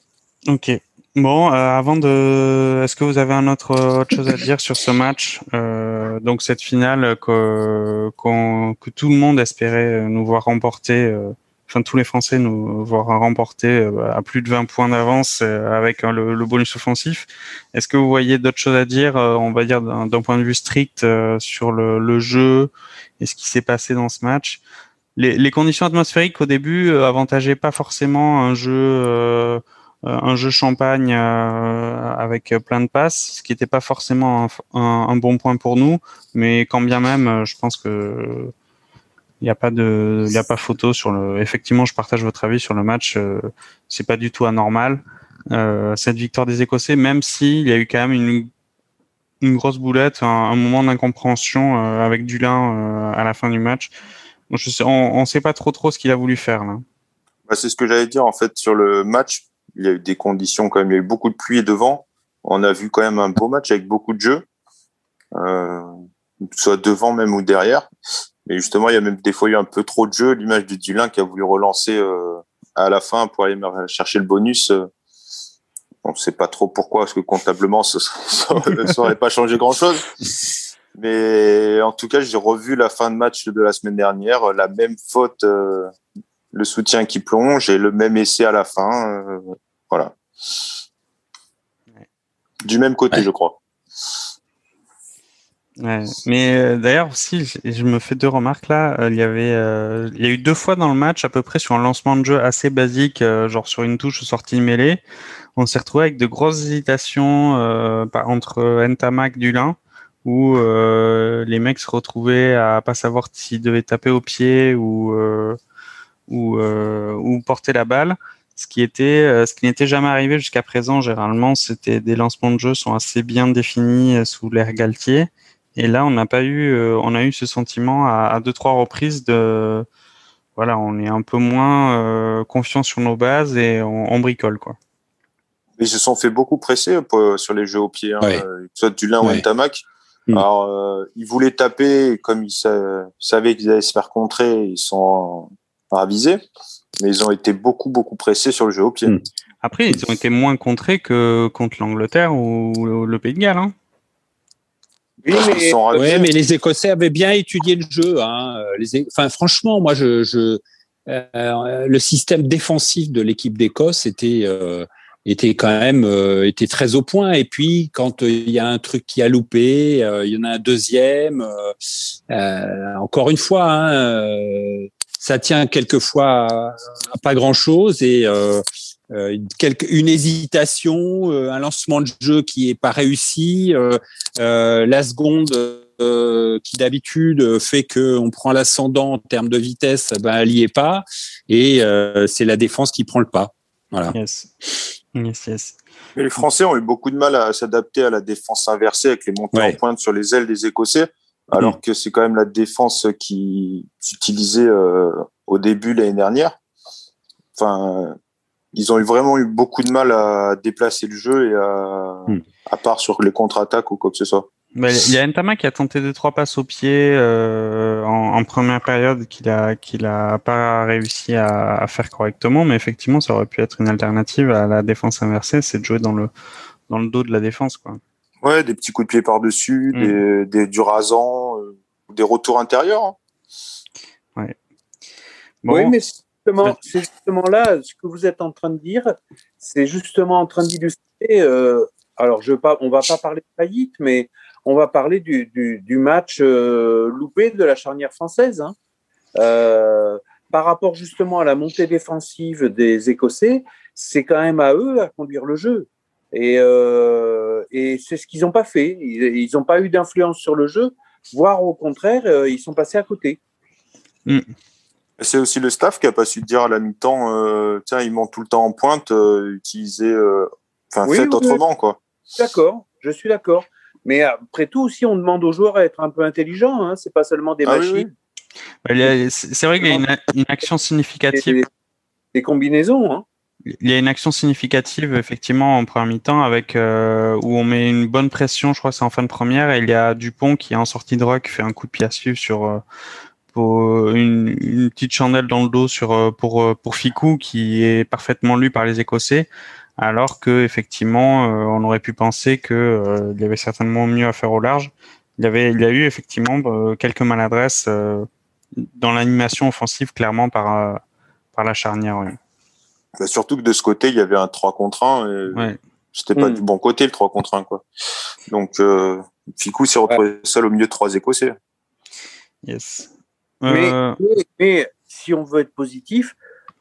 Ok. Bon, euh, avant de, est-ce que vous avez un autre autre chose à dire sur ce match euh, Donc cette finale que, que tout le monde espérait nous voir remporter, euh, enfin tous les Français nous voir remporter euh, à plus de 20 points d'avance euh, avec le, le, bonus offensif. Est-ce que vous voyez d'autres choses à dire, on va dire d'un point de vue strict sur le, le jeu et ce qui s'est passé dans ce match? Les, conditions atmosphériques au début euh, avantageaient pas forcément un jeu euh, un jeu champagne euh, avec plein de passes, ce qui n'était pas forcément un, bon point pour nous, mais quand bien même, je pense que il n'y a pas de, a pas photo sur le. Effectivement, je partage votre avis sur le match. Euh, c'est pas du tout anormal euh, cette victoire des Écossais, même s'il il y a eu quand même une une grosse boulette, un, un moment d'incompréhension avec Dulin à la fin du match on ne sait pas trop trop ce qu'il a voulu faire là. Bah, c'est ce que j'allais dire en fait sur le match. Il y a eu des conditions quand même. Il y a eu beaucoup de pluie et de vent. On a vu quand même un beau match avec beaucoup de jeux, euh, soit devant même ou derrière. Mais justement, il y a même des fois eu un peu trop de jeux. L'image du Dulin qui a voulu relancer euh, à la fin pour aller chercher le bonus. Euh, on ne sait pas trop pourquoi, parce que comptablement, ça n'aurait pas changé grand-chose. Mais en tout cas, j'ai revu la fin de match de la semaine dernière, la même faute, euh, le soutien qui plonge et le même essai à la fin. Euh, voilà. Du même côté, je crois. Mais euh, d'ailleurs aussi, je, me fais deux remarques là. Euh, il y avait, euh, il y a eu deux fois dans le match à peu près sur un lancement de jeu assez basique, genre sur une touche sortie mêlée, on s'est retrouvé avec de grosses hésitations entre Ntamak Dulin où les mecs se retrouvaient à pas savoir s'ils devaient taper au pied ou ou, ou porter la balle. Ce qui était ce qui n'était jamais arrivé jusqu'à présent généralement c'était des lancements de jeu sont assez bien définis sous l'ère Galtier. Et là, on n'a pas eu, euh, on a eu ce sentiment à, à, deux trois reprises de, voilà, on est un peu moins euh, confiant sur nos bases et on, bricole quoi. Ils se sont fait beaucoup presser euh, sur les jeux au pied, hein, soit Dulin ou Ntamak. Mm. Alors, ils voulaient taper, comme ils savaient qu'ils allaient se faire contrer, ils sont ravisés, mais ils ont été beaucoup, beaucoup pressés sur le jeu au pied. Mm. Après, ils ont été moins contrés que contre l'Angleterre ou le Pays de Galles. Hein. Oui, mais... mais les Écossais avaient bien étudié le jeu. Hein. Les... Enfin, franchement, moi, je, je euh, le système défensif de l'équipe d'Écosse était euh, était quand même euh, était très au point. Et puis, quand il y a un truc qui a loupé, il y en a un deuxième. encore une fois, hein, ça tient quelquefois à, pas grand chose et euh, une hésitation, euh, un lancement de jeu qui est pas réussi, euh, la seconde qui d'habitude fait que on prend l'ascendant en termes de vitesse, ben elle y est pas, et c'est la défense qui prend le pas. Voilà. Mais les Français ont eu beaucoup de mal à s'adapter à la défense inversée avec les montées en pointe sur les ailes des Écossais, alors mm. que c'est quand même la défense qui s'utilisait au début l'année dernière. Enfin, ils ont eu vraiment eu beaucoup de mal à déplacer le jeu et à, à part sur les contre-attaques ou quoi que ce soit. Il y a Entama qui a tenté deux trois passes au pied euh, en, en, première période qu'il a qu'il a pas réussi à, à, faire correctement, mais effectivement ça aurait pu être une alternative à la défense inversée, c'est de jouer dans le dans le dos de la défense quoi. Ouais, des petits coups de pied par dessus, hmm. des, des, du rasant, euh, des retours intérieurs. Hein. Ouais. Bon. Oui, mais c'est justement là, ce que vous êtes en train de dire, c'est justement en train d'illustrer. Euh, alors, je pas, on va pas parler de faillite, mais on va parler du, du, match euh, loupé de la charnière française. Hein. Euh, par rapport justement à la montée défensive des Écossais, c'est quand même à eux à conduire le jeu. Et, et c'est ce qu'ils n'ont pas fait. Ils n'ont pas eu d'influence sur le jeu, voire au contraire, ils sont passés à côté. Mm. C'est aussi le staff qui a pas su dire à la mi-temps, euh, tiens, ils montent tout le temps en pointe, euh, utilisez, euh, enfin, faites autrement, quoi. D'accord, je suis d'accord. Mais après tout, aussi, on demande aux joueurs à être un peu intelligents, hein, c'est pas seulement des ah machines. c'est vrai qu'il y a une, action significative. Des, combinaisons, hein. Il y a une action significative effectivement en première mi-temps avec où on met une bonne pression, je crois que c'est en fin de première, et il y a Dupont qui est en sortie de rock fait un coup de pied à suivre sur pour une, une, petite chandelle dans le dos sur euh, pour euh, pour Ficou qui est parfaitement lu par les Écossais, alors que effectivement euh, on aurait pu penser que il y avait certainement mieux à faire au large. Il y avait il y a eu effectivement quelques maladresses dans l'animation offensive clairement par par la charnière. Bah, surtout que de ce côté il y avait un 3 contre 1 et ouais. c'était pas mm. du bon côté le 3 contre 1 quoi. Donc Ficou s'est retrouvé seul au milieu de trois Écossais. Yes. Euh, mais, si on veut être positif,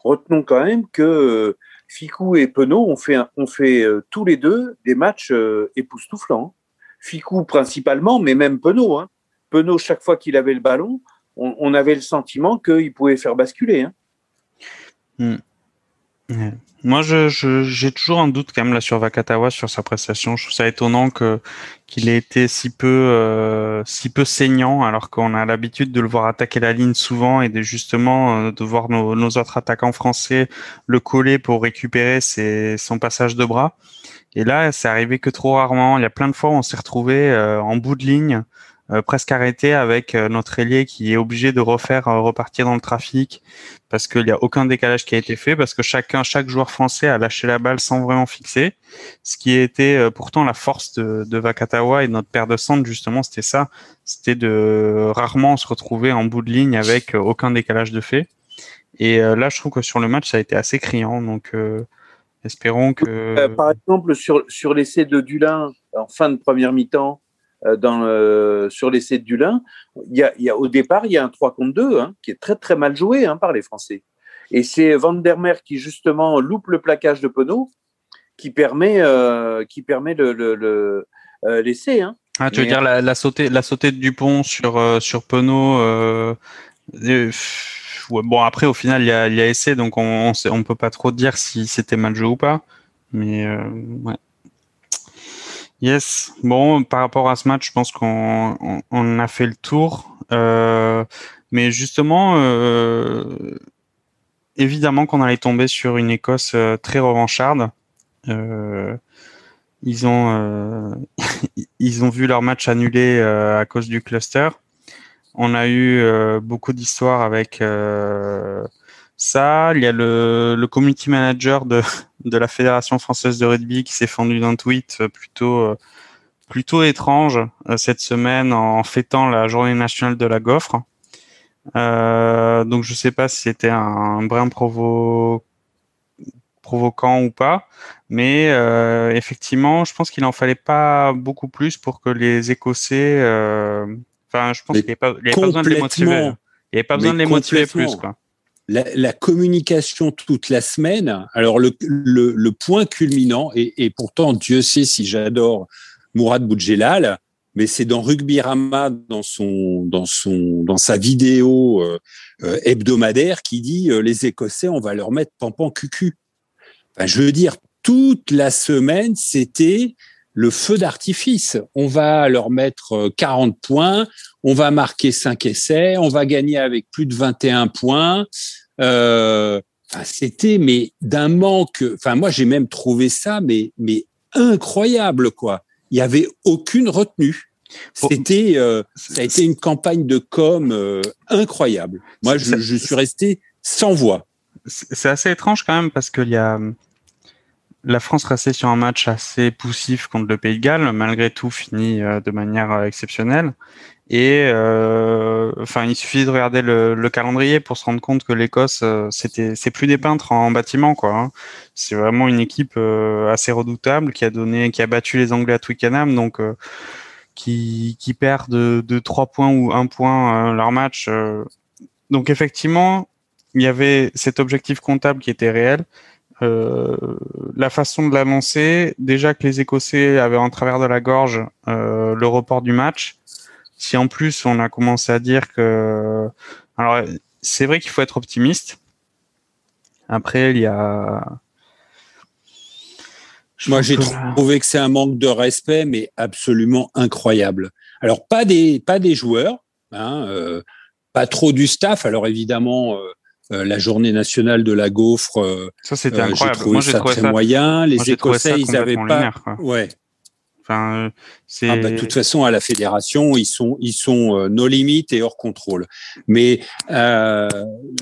retenons quand même que euh, Ficou et Penaud ont fait, euh, tous les deux des matchs époustouflants. Ficou principalement, mais même Penaud. Hein. Penaud, chaque fois qu'il avait le ballon, on, avait le sentiment qu'il pouvait faire basculer. Hein. Hmm. Moi, je, j'ai toujours un doute quand même là sur Vakatawa sur sa prestation. Je trouve ça étonnant que qu'il ait été si peu euh, si peu saignant, alors qu'on a l'habitude de le voir attaquer la ligne souvent et de justement euh, de voir nos, autres attaquants français le coller pour récupérer son passage de bras. Et là, c'est arrivé que trop rarement. Il y a plein de fois où on s'est retrouvé euh, en bout de ligne euh, presque arrêté avec euh, notre ailier qui est obligé de refaire euh, repartir dans le trafic parce qu'il n'y a aucun décalage qui a été fait parce que chacun chaque joueur français a lâché la balle sans vraiment fixer ce qui était pourtant la force de, de Vakatawa et notre paire de centre justement c'était ça. C'était de rarement se retrouver en bout de ligne avec aucun décalage de fait. Et là je trouve que sur le match ça a été assez criant donc espérons que par exemple sur sur l'essai de Dulin en fin de première mi-temps dans, sur l'essai de Dulin. Il y, a, il y a, au départ, il y a un 3 contre 2 hein, qui est très très mal joué hein, par les Français. Et c'est Van der Mer qui justement loupe le plaquage de Penaud qui permet, qui permet le, le, l'essai. Hein. Ah, tu veux dire la, la, sautée, la sautée de Dupont sur, sur Penaud bon, après, au final, il y a, il y a essai, donc on on peut pas trop dire si c'était mal joué ou pas. Mais euh, ouais. Yes. Bon, par rapport à ce match, je pense qu'on on, on a fait le tour. Euh, mais justement, euh, évidemment qu'on allait tomber sur une Écosse euh, très revancharde. Ils ont ils ont vu leur match annulé à cause du cluster. On a eu beaucoup d'histoires avec ça. Il y a le, le community manager de, de la Fédération française de rugby qui s'est fendu d'un tweet plutôt plutôt étrange euh, cette semaine en fêtant la journée nationale de la gaufre. Euh, donc je sais pas si c'était un brin provo provoquant ou pas, mais euh, effectivement, je pense qu'il en fallait pas beaucoup plus pour que les Écossais euh, Enfin, je pense qu'il n'y avait pas, besoin de les motiver. Il n'y avait pas besoin de les motiver plus. Quoi. La, la, communication toute la semaine. Alors le, le, le point culminant et, et, pourtant Dieu sait si j'adore Mourad Boudjelal, mais c'est dans Rugby Rama dans son dans son dans sa vidéo euh, euh, hebdomadaire qui dit euh, les Écossais on va leur mettre pampan cucu. Enfin, je veux dire toute la semaine c'était le feu d'artifice. On va leur mettre 40 euh, points, on va marquer 5 essais, on va gagner avec plus de 21 points. Euh, c'était mais d'un manque. Enfin, moi j'ai même trouvé ça mais mais incroyable quoi. Il y avait aucune retenue. C'était, euh, ça a été une campagne de com euh, incroyable. Moi, je, je, suis resté sans voix. C'est assez étrange quand même parce qu'il y a la France restait sur un match assez poussif contre le Pays de Galles, malgré tout fini euh, de manière exceptionnelle. Et euh, enfin, il suffit de regarder le, le, calendrier pour se rendre compte que l'Écosse, c'était, c'est plus des peintres en bâtiment, quoi. Hein. C'est vraiment une équipe assez redoutable qui a donné, qui a battu les Anglais à Twickenham, donc qui, qui perd de, de 3 points ou 1 point leur match. donc effectivement, il y avait cet objectif comptable qui était réel. Euh, la façon de l'annoncer, déjà que les Écossais avaient en travers de la gorge euh, le report du match. Si en plus on a commencé à dire que, alors c'est vrai qu'il faut être optimiste. Après, il y a. Moi, j'ai trouvé que c'est un manque de respect, mais absolument incroyable. Alors, pas des pas des joueurs, hein, euh, pas trop du staff. Alors évidemment, euh, euh, la journée nationale de la gaufre. Euh, ça c'était incroyable. Trouvé Moi j'ai trouvé ça très moyen. Les Écossais ils avaient pas. Lunaire, ouais. Enfin, c'est. Ah bah, de toute façon, à la fédération, ils sont, ils sont euh, nos limites et hors contrôle. Mais euh,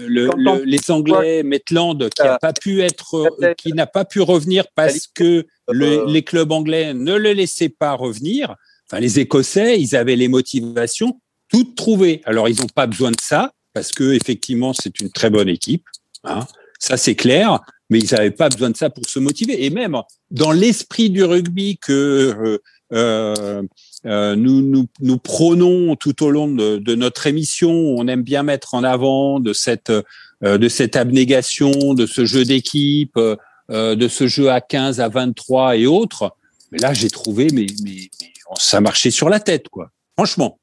le, le, les Anglais, Maitland, qui n'a pas pu être, qui n'a pas pu revenir parce que le, les clubs anglais ne le laissaient pas revenir. Enfin, les Écossais, ils avaient les motivations toutes trouvées. Alors, ils n'ont pas besoin de ça parce que effectivement c'est une très bonne équipe. Hein. Ça c'est clair, mais ils n'avaient pas besoin de ça pour se motiver. Et même dans l'esprit du rugby que euh, euh, euh, nous, nous, nous prônons tout au long de, de, notre émission, on aime bien mettre en avant de cette euh, de cette abnégation, de ce jeu d'équipe, euh, de ce jeu à 15, à 23 et autres. Mais là, j'ai trouvé, mais, mais, mais ça marchait sur la tête, quoi. Franchement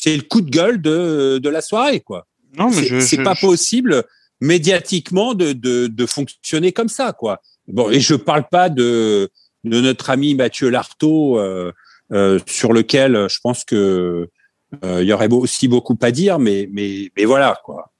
c'est le coup de gueule de, de la soirée, quoi. Non, mais c'est pas je... possible médiatiquement de, de, de, fonctionner comme ça, quoi. Bon, et je parle pas de, de notre ami Mathieu Lartaud, euh, euh, sur lequel je pense que euh, il y aurait aussi beaucoup à dire, mais, mais, mais voilà, quoi.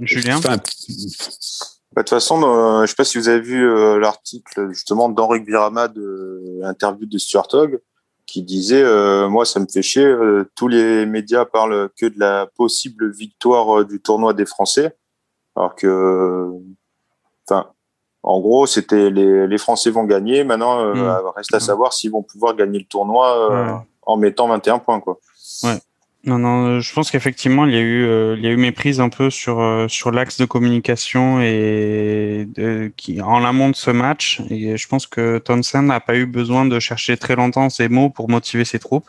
Julien? Enfin, bah, de toute façon, euh, je sais pas si vous avez vu euh, l'article justement d'Henri Virama de l'interview de Stuart Hogg qui disait euh, moi ça me fait chier euh, tous les médias parlent que de la possible victoire euh, du tournoi des Français alors que enfin en gros c'était les, les Français vont gagner maintenant mmh. reste à savoir s'ils vont pouvoir gagner le tournoi ouais. en mettant 21 points quoi ouais Non, non, je pense qu'effectivement, il y a eu, euh, il y a eu méprise un peu sur euh, sur l'axe de communication et de, qui en amont de ce match. Et je pense que Townsend n'a pas eu besoin de chercher très longtemps ses mots pour motiver ses troupes,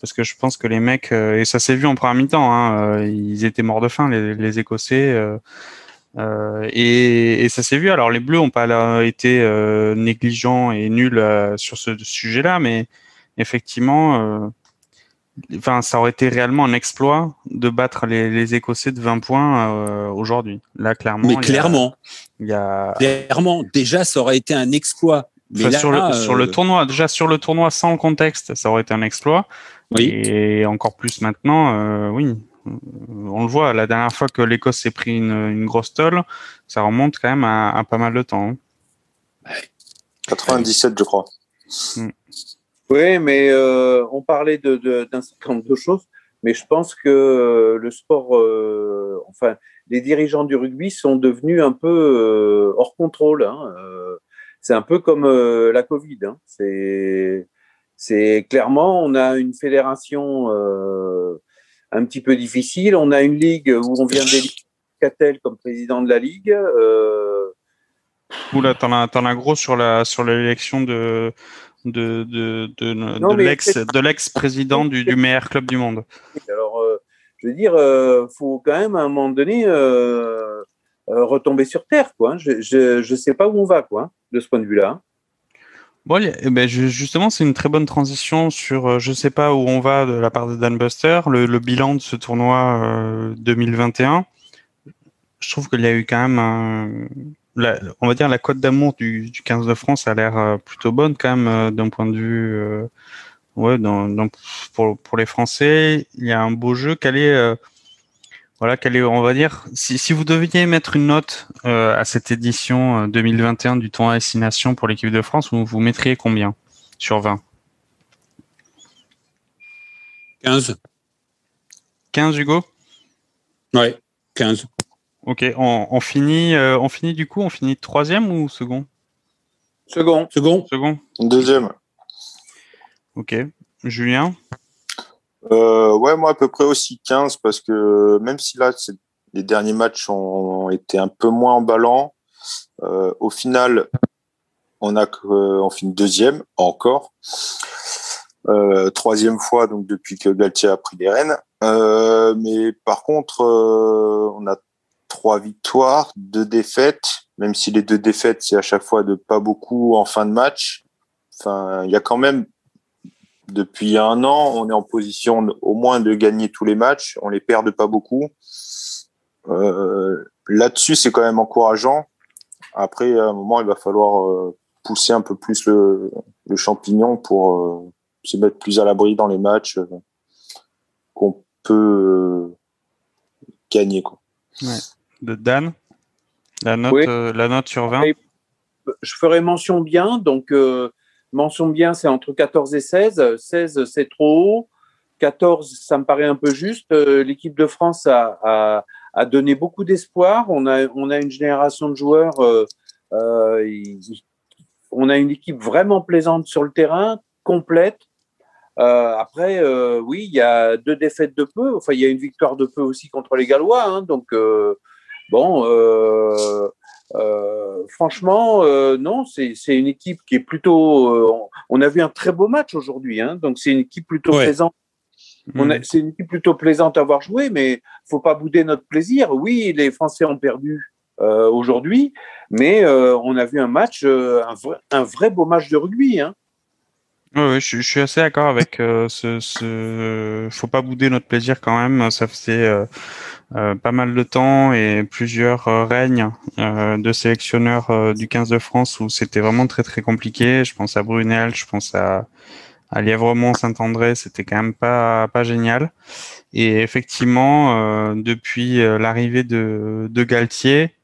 parce que je pense que les mecs euh, et ça s'est vu en première mi-temps, hein, ils étaient morts de faim, les, les Écossais. et, et, ça s'est vu. Alors les Bleus ont pas été négligents et nuls sur ce sujet-là, mais effectivement enfin, ça aurait été réellement un exploit de battre les, les Écossais de 20 points euh, aujourd'hui. Là, clairement. Mais clairement. Il y a... Clairement, déjà, ça aurait été un exploit. Mais là, sur, le, sur le euh, tournoi, déjà sur le tournoi sans le contexte, ça aurait été un exploit. Oui. Et encore plus maintenant, euh, oui. On le voit, la dernière fois que l'Écosse s'est pris une, une, grosse tolle, ça remonte quand même à, à pas mal de temps. 97, je crois. Mm. Oui, mais euh, on parlait d'un de, certain nombre de choses, mais je pense que euh, le sport, euh, enfin, les dirigeants du rugby sont devenus un peu euh, hors contrôle. Hein. Euh, c'est un peu comme la Covid. Hein. C'est, c'est clairement, on a une fédération un petit peu difficile. On a une ligue où on vient d'élire Catel comme président de la ligue. Euh... Oula, t'en as, t'en as gros sur la sur l'élection de de, de, de, de l'ex de l'ex président du, du, meilleur club du monde. Alors, euh, je veux dire, euh, faut quand même à un moment donné euh, euh retomber sur terre, quoi. Hein. Je, je, je sais pas où on va, quoi, hein, de ce point de vue-là. Bon, eh ben justement, c'est une très bonne transition sur euh, je sais pas où on va de la part de Dan Buster, le, le bilan de ce tournoi 2021. Je trouve qu'il y a eu quand même un, la, on va dire la cote d'amour du, du 15 de France a l'air euh, plutôt bonne quand même euh, d'un point de vue euh, ouais dans, dans, pour, pour les Français il y a un beau jeu quel est voilà quel est on va dire si, si vous deviez mettre une note à cette édition 2021 du tournoi Destination pour l'équipe de France vous, vous mettriez combien sur 20 15 15 Hugo? Ouais 15 Ok, on, on finit, euh, on finit du coup, on finit troisième ou second? Second. Second. Second. Deuxième. Ok. Julien? Euh, Ouais, moi à peu près aussi 15 parce que même si là, les derniers matchs ont été un peu moins emballants, euh, au final, on a on finit deuxième encore. Euh, troisième fois donc depuis que Galtier a pris les rênes. Euh, mais par contre, euh, on a trois victoires, deux défaites, même si les deux défaites, c'est à chaque fois de pas beaucoup en fin de match. Enfin, il y a quand même, depuis un an, on est en position au moins de gagner tous les matchs. On les perd de pas beaucoup. Euh, Là-dessus, c'est quand même encourageant. Après, à un moment, il va falloir euh, pousser un peu plus le, le champignon pour euh, se mettre plus à l'abri dans les matchs euh, qu'on peut euh, gagner. Quoi. Ouais de Dan? La note, euh, la note sur 20 Je ferai mention bien. Donc, euh, mention bien, c'est entre 14 et 16. 16, c'est trop haut. 14, ça me paraît un peu juste. Euh, l'équipe de France a, donné beaucoup d'espoir. On a, une génération de joueurs. on a une équipe vraiment plaisante sur le terrain, complète. Euh, après, euh, oui, il y a deux défaites de peu. Enfin, il y a une victoire de peu aussi contre les Gallois. Hein, donc, euh, Bon, euh, euh, franchement, euh, non, c'est une équipe qui est plutôt. Euh, on a vu un très beau match aujourd'hui, hein, donc c'est une équipe plutôt ouais. plaisante. Mmh. C'est une équipe plutôt plaisante à voir jouer, mais faut pas bouder notre plaisir. Oui, les Français ont perdu euh, aujourd'hui, mais on a vu un match, un vrai, un, vrai, beau match de rugby. Hein. Oui, je, je, suis assez d'accord avec euh, ce, ce. Faut pas bouder notre plaisir quand même. Ça faisait euh, euh, pas mal de temps et plusieurs euh, règnes euh, de sélectionneurs euh, du 15 de France où c'était vraiment très très compliqué. Je pense à Brunel, je pense à, à Lièvremont, Saint-André. C'était quand même pas pas génial. Et effectivement, depuis l'arrivée de, de Galtier,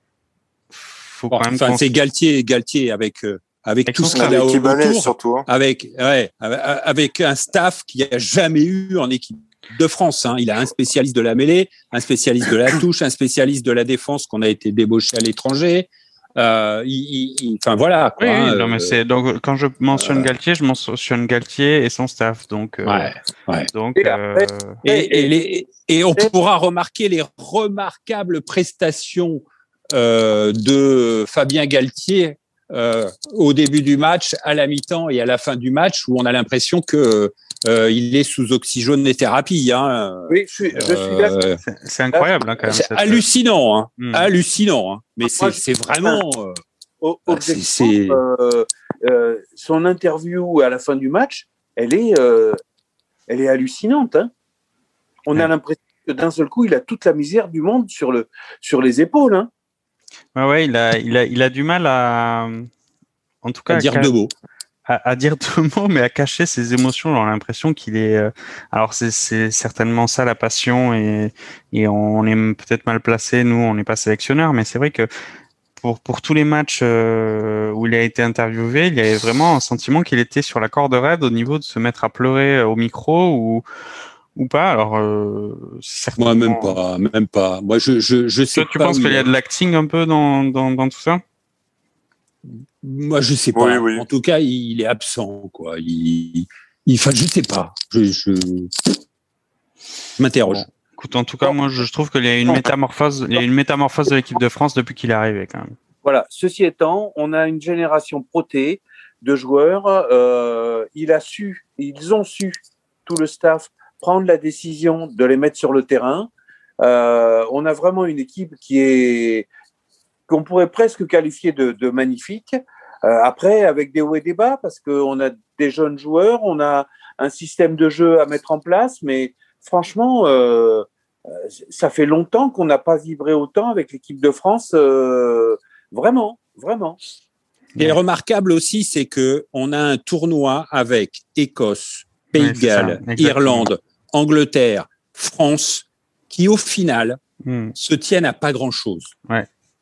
faut bon, quand même. Enfin, c'est Galtier, Galtier avec avec tout ce qu'il a autour, surtout, hein. avec ouais, avec un staff qui a jamais eu en équipe de France. Hein. Il a un spécialiste de la mêlée, un spécialiste de la touche, un spécialiste de la défense qu'on a été débauché à l'étranger, Euh, il, enfin voilà. Quoi, oui, hein, non, mais euh, c'est donc quand je mentionne euh, Galtier, je mentionne Galtier et son staff. Donc, euh, ouais, ouais. donc Et euh, après- Et, et, les- et on pourra remarquer les remarquables prestations euh, de Fabien Galtier euh, au début du match, à la mi-temps et à la fin du match, où on a l'impression que euh, il est sous oxygénothérapie. Hein. Oui, je suis, je suis. Euh, c'est- incroyable hein, quand même. c'est cette- hallucinant, hein. Hmm. hallucinant. hein. Mais c'est c'est vraiment. euh, Au- Ah, objectivement, c'est- c'est- euh, euh, son interview à la fin du match, elle est, euh, elle est hallucinante. hein. On a Ouais. l'impression que d'un seul coup, il a toute la misère du monde sur, le, sur les épaules. hein. Ouais, ouais, il a, il a, il a du mal à, en tout cas, à dire deux mots. à, à dire deux mots, mais à cacher ses émotions. On a l'impression qu'il est. euh, alors c'est, certainement ça la passion et, et on est peut-être mal placé. Nous, on n'est pas sélectionneur, mais c'est vrai que pour pour tous les matchs euh, où il a été interviewé, il y avait vraiment un sentiment qu'il était sur la corde raide au niveau de se mettre à pleurer euh, au micro ou ou pas. Alors euh, Moi, même pas, même pas. Moi, je, je, je sais Toi, tu pas penses qu'il y a de l'acting un peu dans dans, dans tout ça? Moi, je sais pas. Oui, oui. En tout cas, il est absent, quoi. Il, il, enfin, je sais pas. Je, je, je m'interroge. Bon. Écoute, en tout cas, moi, je je trouve qu'il y a une métamorphose, il y a une métamorphose de l'équipe de France depuis qu'il est arrivé, quand même. Voilà. Ceci étant, on a une génération protée de joueurs. euh, il a su, ils ont su, tout le staff, prendre la décision de les mettre sur le terrain. Euh, on a vraiment une équipe qui est qu'on pourrait presque qualifier de, de magnifique. Euh, après, avec des hauts et des bas, parce qu'on a des jeunes joueurs, on a un système de jeu à mettre en place, mais franchement, euh, ça fait longtemps qu'on n'a pas vibré autant avec l'équipe de France. euh, vraiment, vraiment. Est remarquable aussi, c'est que on a un tournoi avec Écosse, Pays de Galles, exactement. Irlande, Angleterre, France, qui au final Hmm. se tiennent à pas grand chose.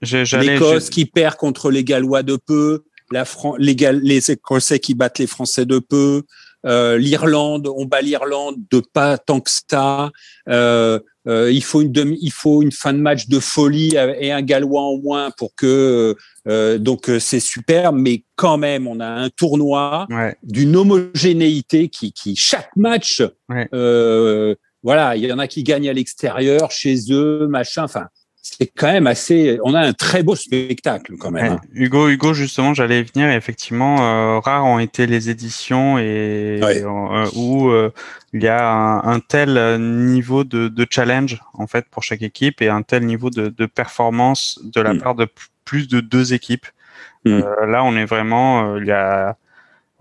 J'ai- j'allais- L'Écosse qui perd contre les Gallois de peu, la Fran- les, les Écossais qui battent les Français de peu, euh, l'Irlande, on bat l'Irlande de pas tant que ça. Euh, euh, il faut une demi, il faut une fin de match de folie et un Gallois en moins pour que euh, donc euh, c'est super, mais quand même on a un tournoi Ouais. d'une homogénéité qui, qui chaque match, Ouais. euh, voilà, il y en a qui gagnent à l'extérieur, chez eux, machin. Enfin, c'est quand même assez. On a un très beau spectacle quand même. Hein. Hugo, Hugo, justement, j'allais venir. et Effectivement, euh, rares ont été les éditions et Ouais. euh, où euh, il y a un, un tel niveau de, de challenge en fait pour chaque équipe et un tel niveau de, de performance de la Mm. part de plus de deux équipes. Mm. Euh, là, on est vraiment, euh, il y a,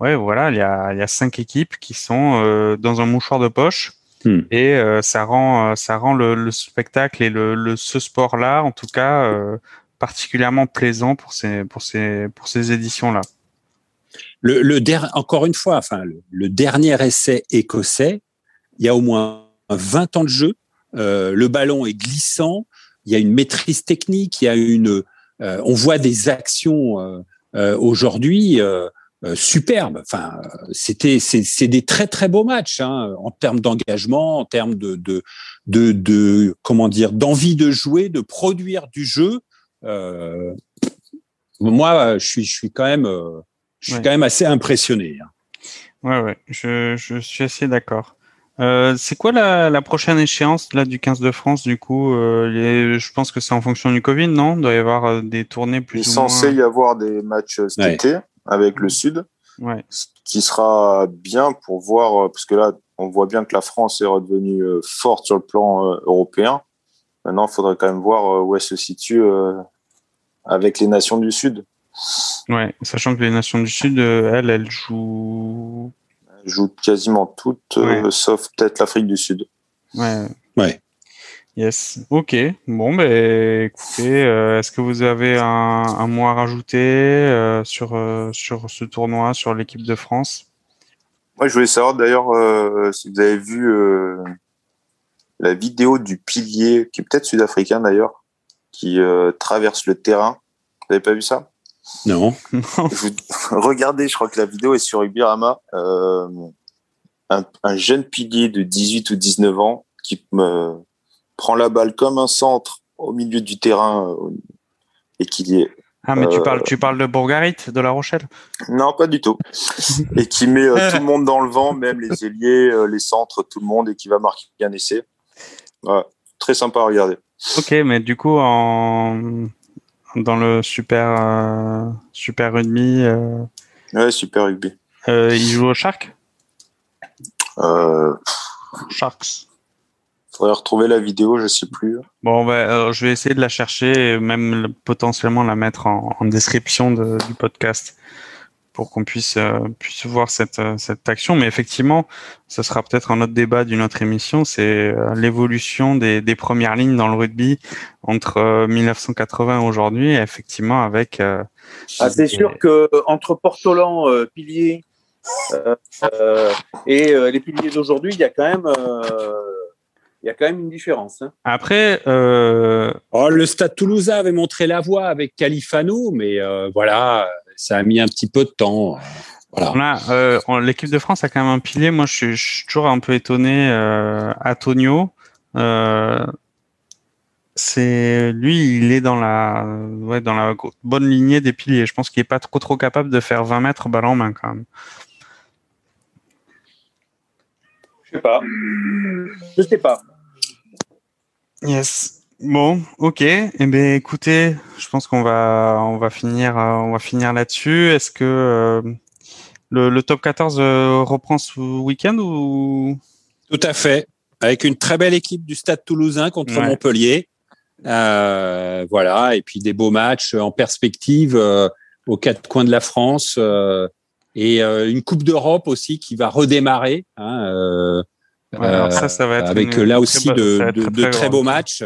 ouais, voilà, il y a, il y a cinq équipes qui sont euh, dans un mouchoir de poche. Mm. Et euh, ça rend, euh, ça rend le, le spectacle et le, le ce sport-là, en tout cas, euh, particulièrement plaisant pour ces pour ces pour ces éditions là. Le, le der- encore une fois, enfin, le, le dernier essai écossais, il y a au moins 20 ans de jeu. Euh, le ballon est glissant. Il y a une maîtrise technique. Il y a une. on voit des actions aujourd'hui euh, superbes. Enfin, euh, c'était c'est c'est des très très beaux matchs hein, en termes d'engagement, en termes de de de, de comment dire d'envie de jouer, de produire du jeu. Euh, moi, je suis je suis quand même euh, je suis Ouais. quand même assez impressionné. hein. Ouais ouais, je je suis assez d'accord. Euh, c'est quoi la, la prochaine échéance là du 15 de France du coup euh, les- Je pense que c'est en fonction du Covid, non? Il doit y avoir des tournées Il est plus ou censé moins. y avoir des matchs cet Ouais. été avec le Sud, Ouais. ce qui sera bien pour voir, euh, parce que là, on voit bien que la France est redevenue euh, forte sur le plan euh, européen. Maintenant, il faudrait quand même voir où elle se situe avec les nations du Sud. Ouais, sachant que les nations du Sud, elles, elles jouent. Elles jouent quasiment toutes, Ouais. sauf peut-être l'Afrique du Sud. Ouais. Ouais. Yes. Ok. Bon, ben, écoutez, euh, est-ce que vous avez un, un mot à rajouter euh, sur euh, sur ce tournoi, sur l'équipe de France? Moi, je voulais savoir d'ailleurs euh, si vous avez vu euh, la vidéo du pilier, qui est peut-être sud-africain d'ailleurs, qui euh, traverse le terrain. Vous n'avez pas vu ça? Non. Je Regardez, je crois que la vidéo est sur Ibirama. Euh, un, un jeune pilier de 18 ou 19 ans qui me prend la balle comme un centre au milieu du terrain euh, et qui est Ah, mais tu Euh, parles, tu parles de Bourgarit, de La Rochelle? Non, pas du tout. et qui met euh, tout le monde dans le vent, même les ailiers, euh, les centres, tout le monde, et qui va marquer un essai. Ouais, très sympa à regarder. Ok, mais du coup, en... dans le super, euh, super rugby, euh, Ouais, super rugby. euh, il joue au Shark? Euh, Sharks. Faudrait retrouver la vidéo, je sais plus. Bon, bah, euh, je vais essayer de la chercher et même le- potentiellement la mettre en, en description de- du podcast pour qu'on puisse, euh, puisse voir cette, euh, cette action. Mais effectivement, ce sera peut-être un autre débat d'une autre émission, c'est euh, l'évolution des, des premières lignes dans le rugby entre euh, 1980 et aujourd'hui, et effectivement avec... euh, Ah, c'est des- sûr que entre Portolan, euh, pilier euh, euh, et euh, les piliers d'aujourd'hui, il y a quand même, euh, il y a quand même une différence. hein. Après, euh, Oh, le Stade Toulousain avait montré la voie avec Califano, mais euh, voilà, ça a mis un petit peu de temps. Voilà. Euh, l'équipe de France a quand même un pilier. Moi, je suis, je suis toujours un peu étonné. Euh, Antonio, euh, c'est lui, il est dans la, ouais, dans la bonne lignée des piliers. Je pense qu'il est pas trop trop capable de faire 20 mètres balle en main quand même. Je sais pas. Je sais pas. Yes. Bon, ok. Eh bien, écoutez, je pense qu'on va, on va finir, euh, on va finir là-dessus. Est-ce que euh, le, le top 14 euh, reprend ce week-end ou? Tout à fait. Avec une très belle équipe du Stade Toulousain contre Ouais. Montpellier. Euh, voilà, et puis des beaux matchs en perspective euh, aux quatre coins de la France euh, et euh, une Coupe d'Europe aussi qui va redémarrer. Hein, euh, Ouais, alors ça, ça va être avec une- là aussi très de, être de- très, de très très beaux matchs.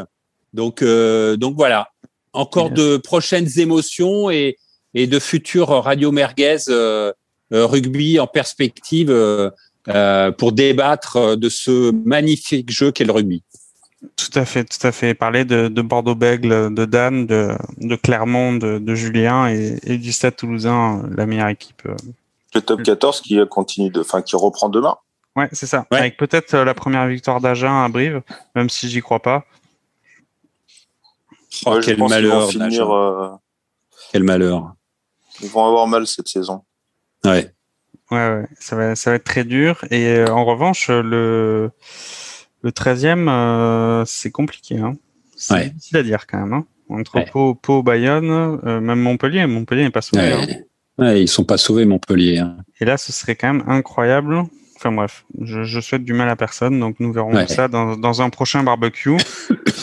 Donc, euh, donc voilà, encore de prochaines émotions et, et de futurs radio merguez euh, euh, rugby en perspective euh, euh, pour débattre euh, de ce magnifique jeu qu'est le rugby. Tout à fait, tout à fait. Parler de, de Bordeaux-Bègle, de Dan, de, de Clermont, de, de Julien et, et du Stade Toulousain, la meilleure équipe. euh. Le top 14 qui continue de, enfin, qui reprend demain. Ouais, c'est ça. Ouais. Avec peut-être euh, la première victoire d'Agen à Brive, même si j'y crois pas. Oh, Ouais, quel malheur, finir, euh, quel malheur. ils vont avoir mal cette saison. Ouais. Ouais, ouais, ça va, ça va être très dur. Et euh, en revanche, le, le 13e, euh, c'est compliqué. Hein. C'est Ouais. difficile à dire quand même. Hein. Entre Ouais. Pau, Pau, Bayonne, euh, même Montpellier. Montpellier n'est pas sauvé. hein. Ils sont pas sauvés Montpellier. hein. Et là, ce serait quand même incroyable. Enfin bref, je, je souhaite du mal à personne, donc nous verrons Ouais. ça dans, dans un prochain barbecue.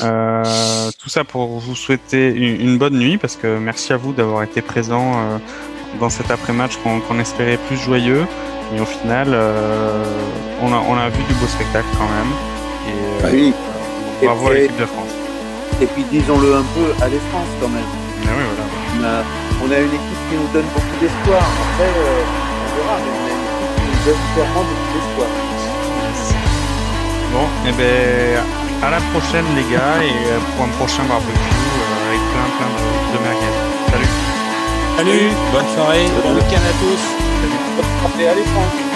Euh, tout ça pour vous souhaiter une, une bonne nuit, parce que merci à vous d'avoir été présents euh, dans cet après-match qu'on espérait plus joyeux. Et au final, euh, on, a, on a vu du beau spectacle quand même. Et euh, Oui. bravo à Et, l'équipe de France. et puis disons-le un peu à l'essence quand même. Mais oui, voilà. On a, on a une équipe qui nous donne beaucoup d'espoir. Après, on verra, mais Bon, et ben à la prochaine les gars, et euh, pour un prochain barbecue euh, avec plein plein de, de merguez. Salut. Salut, bonne soirée, bon week-end à tous. Allez, allez, France.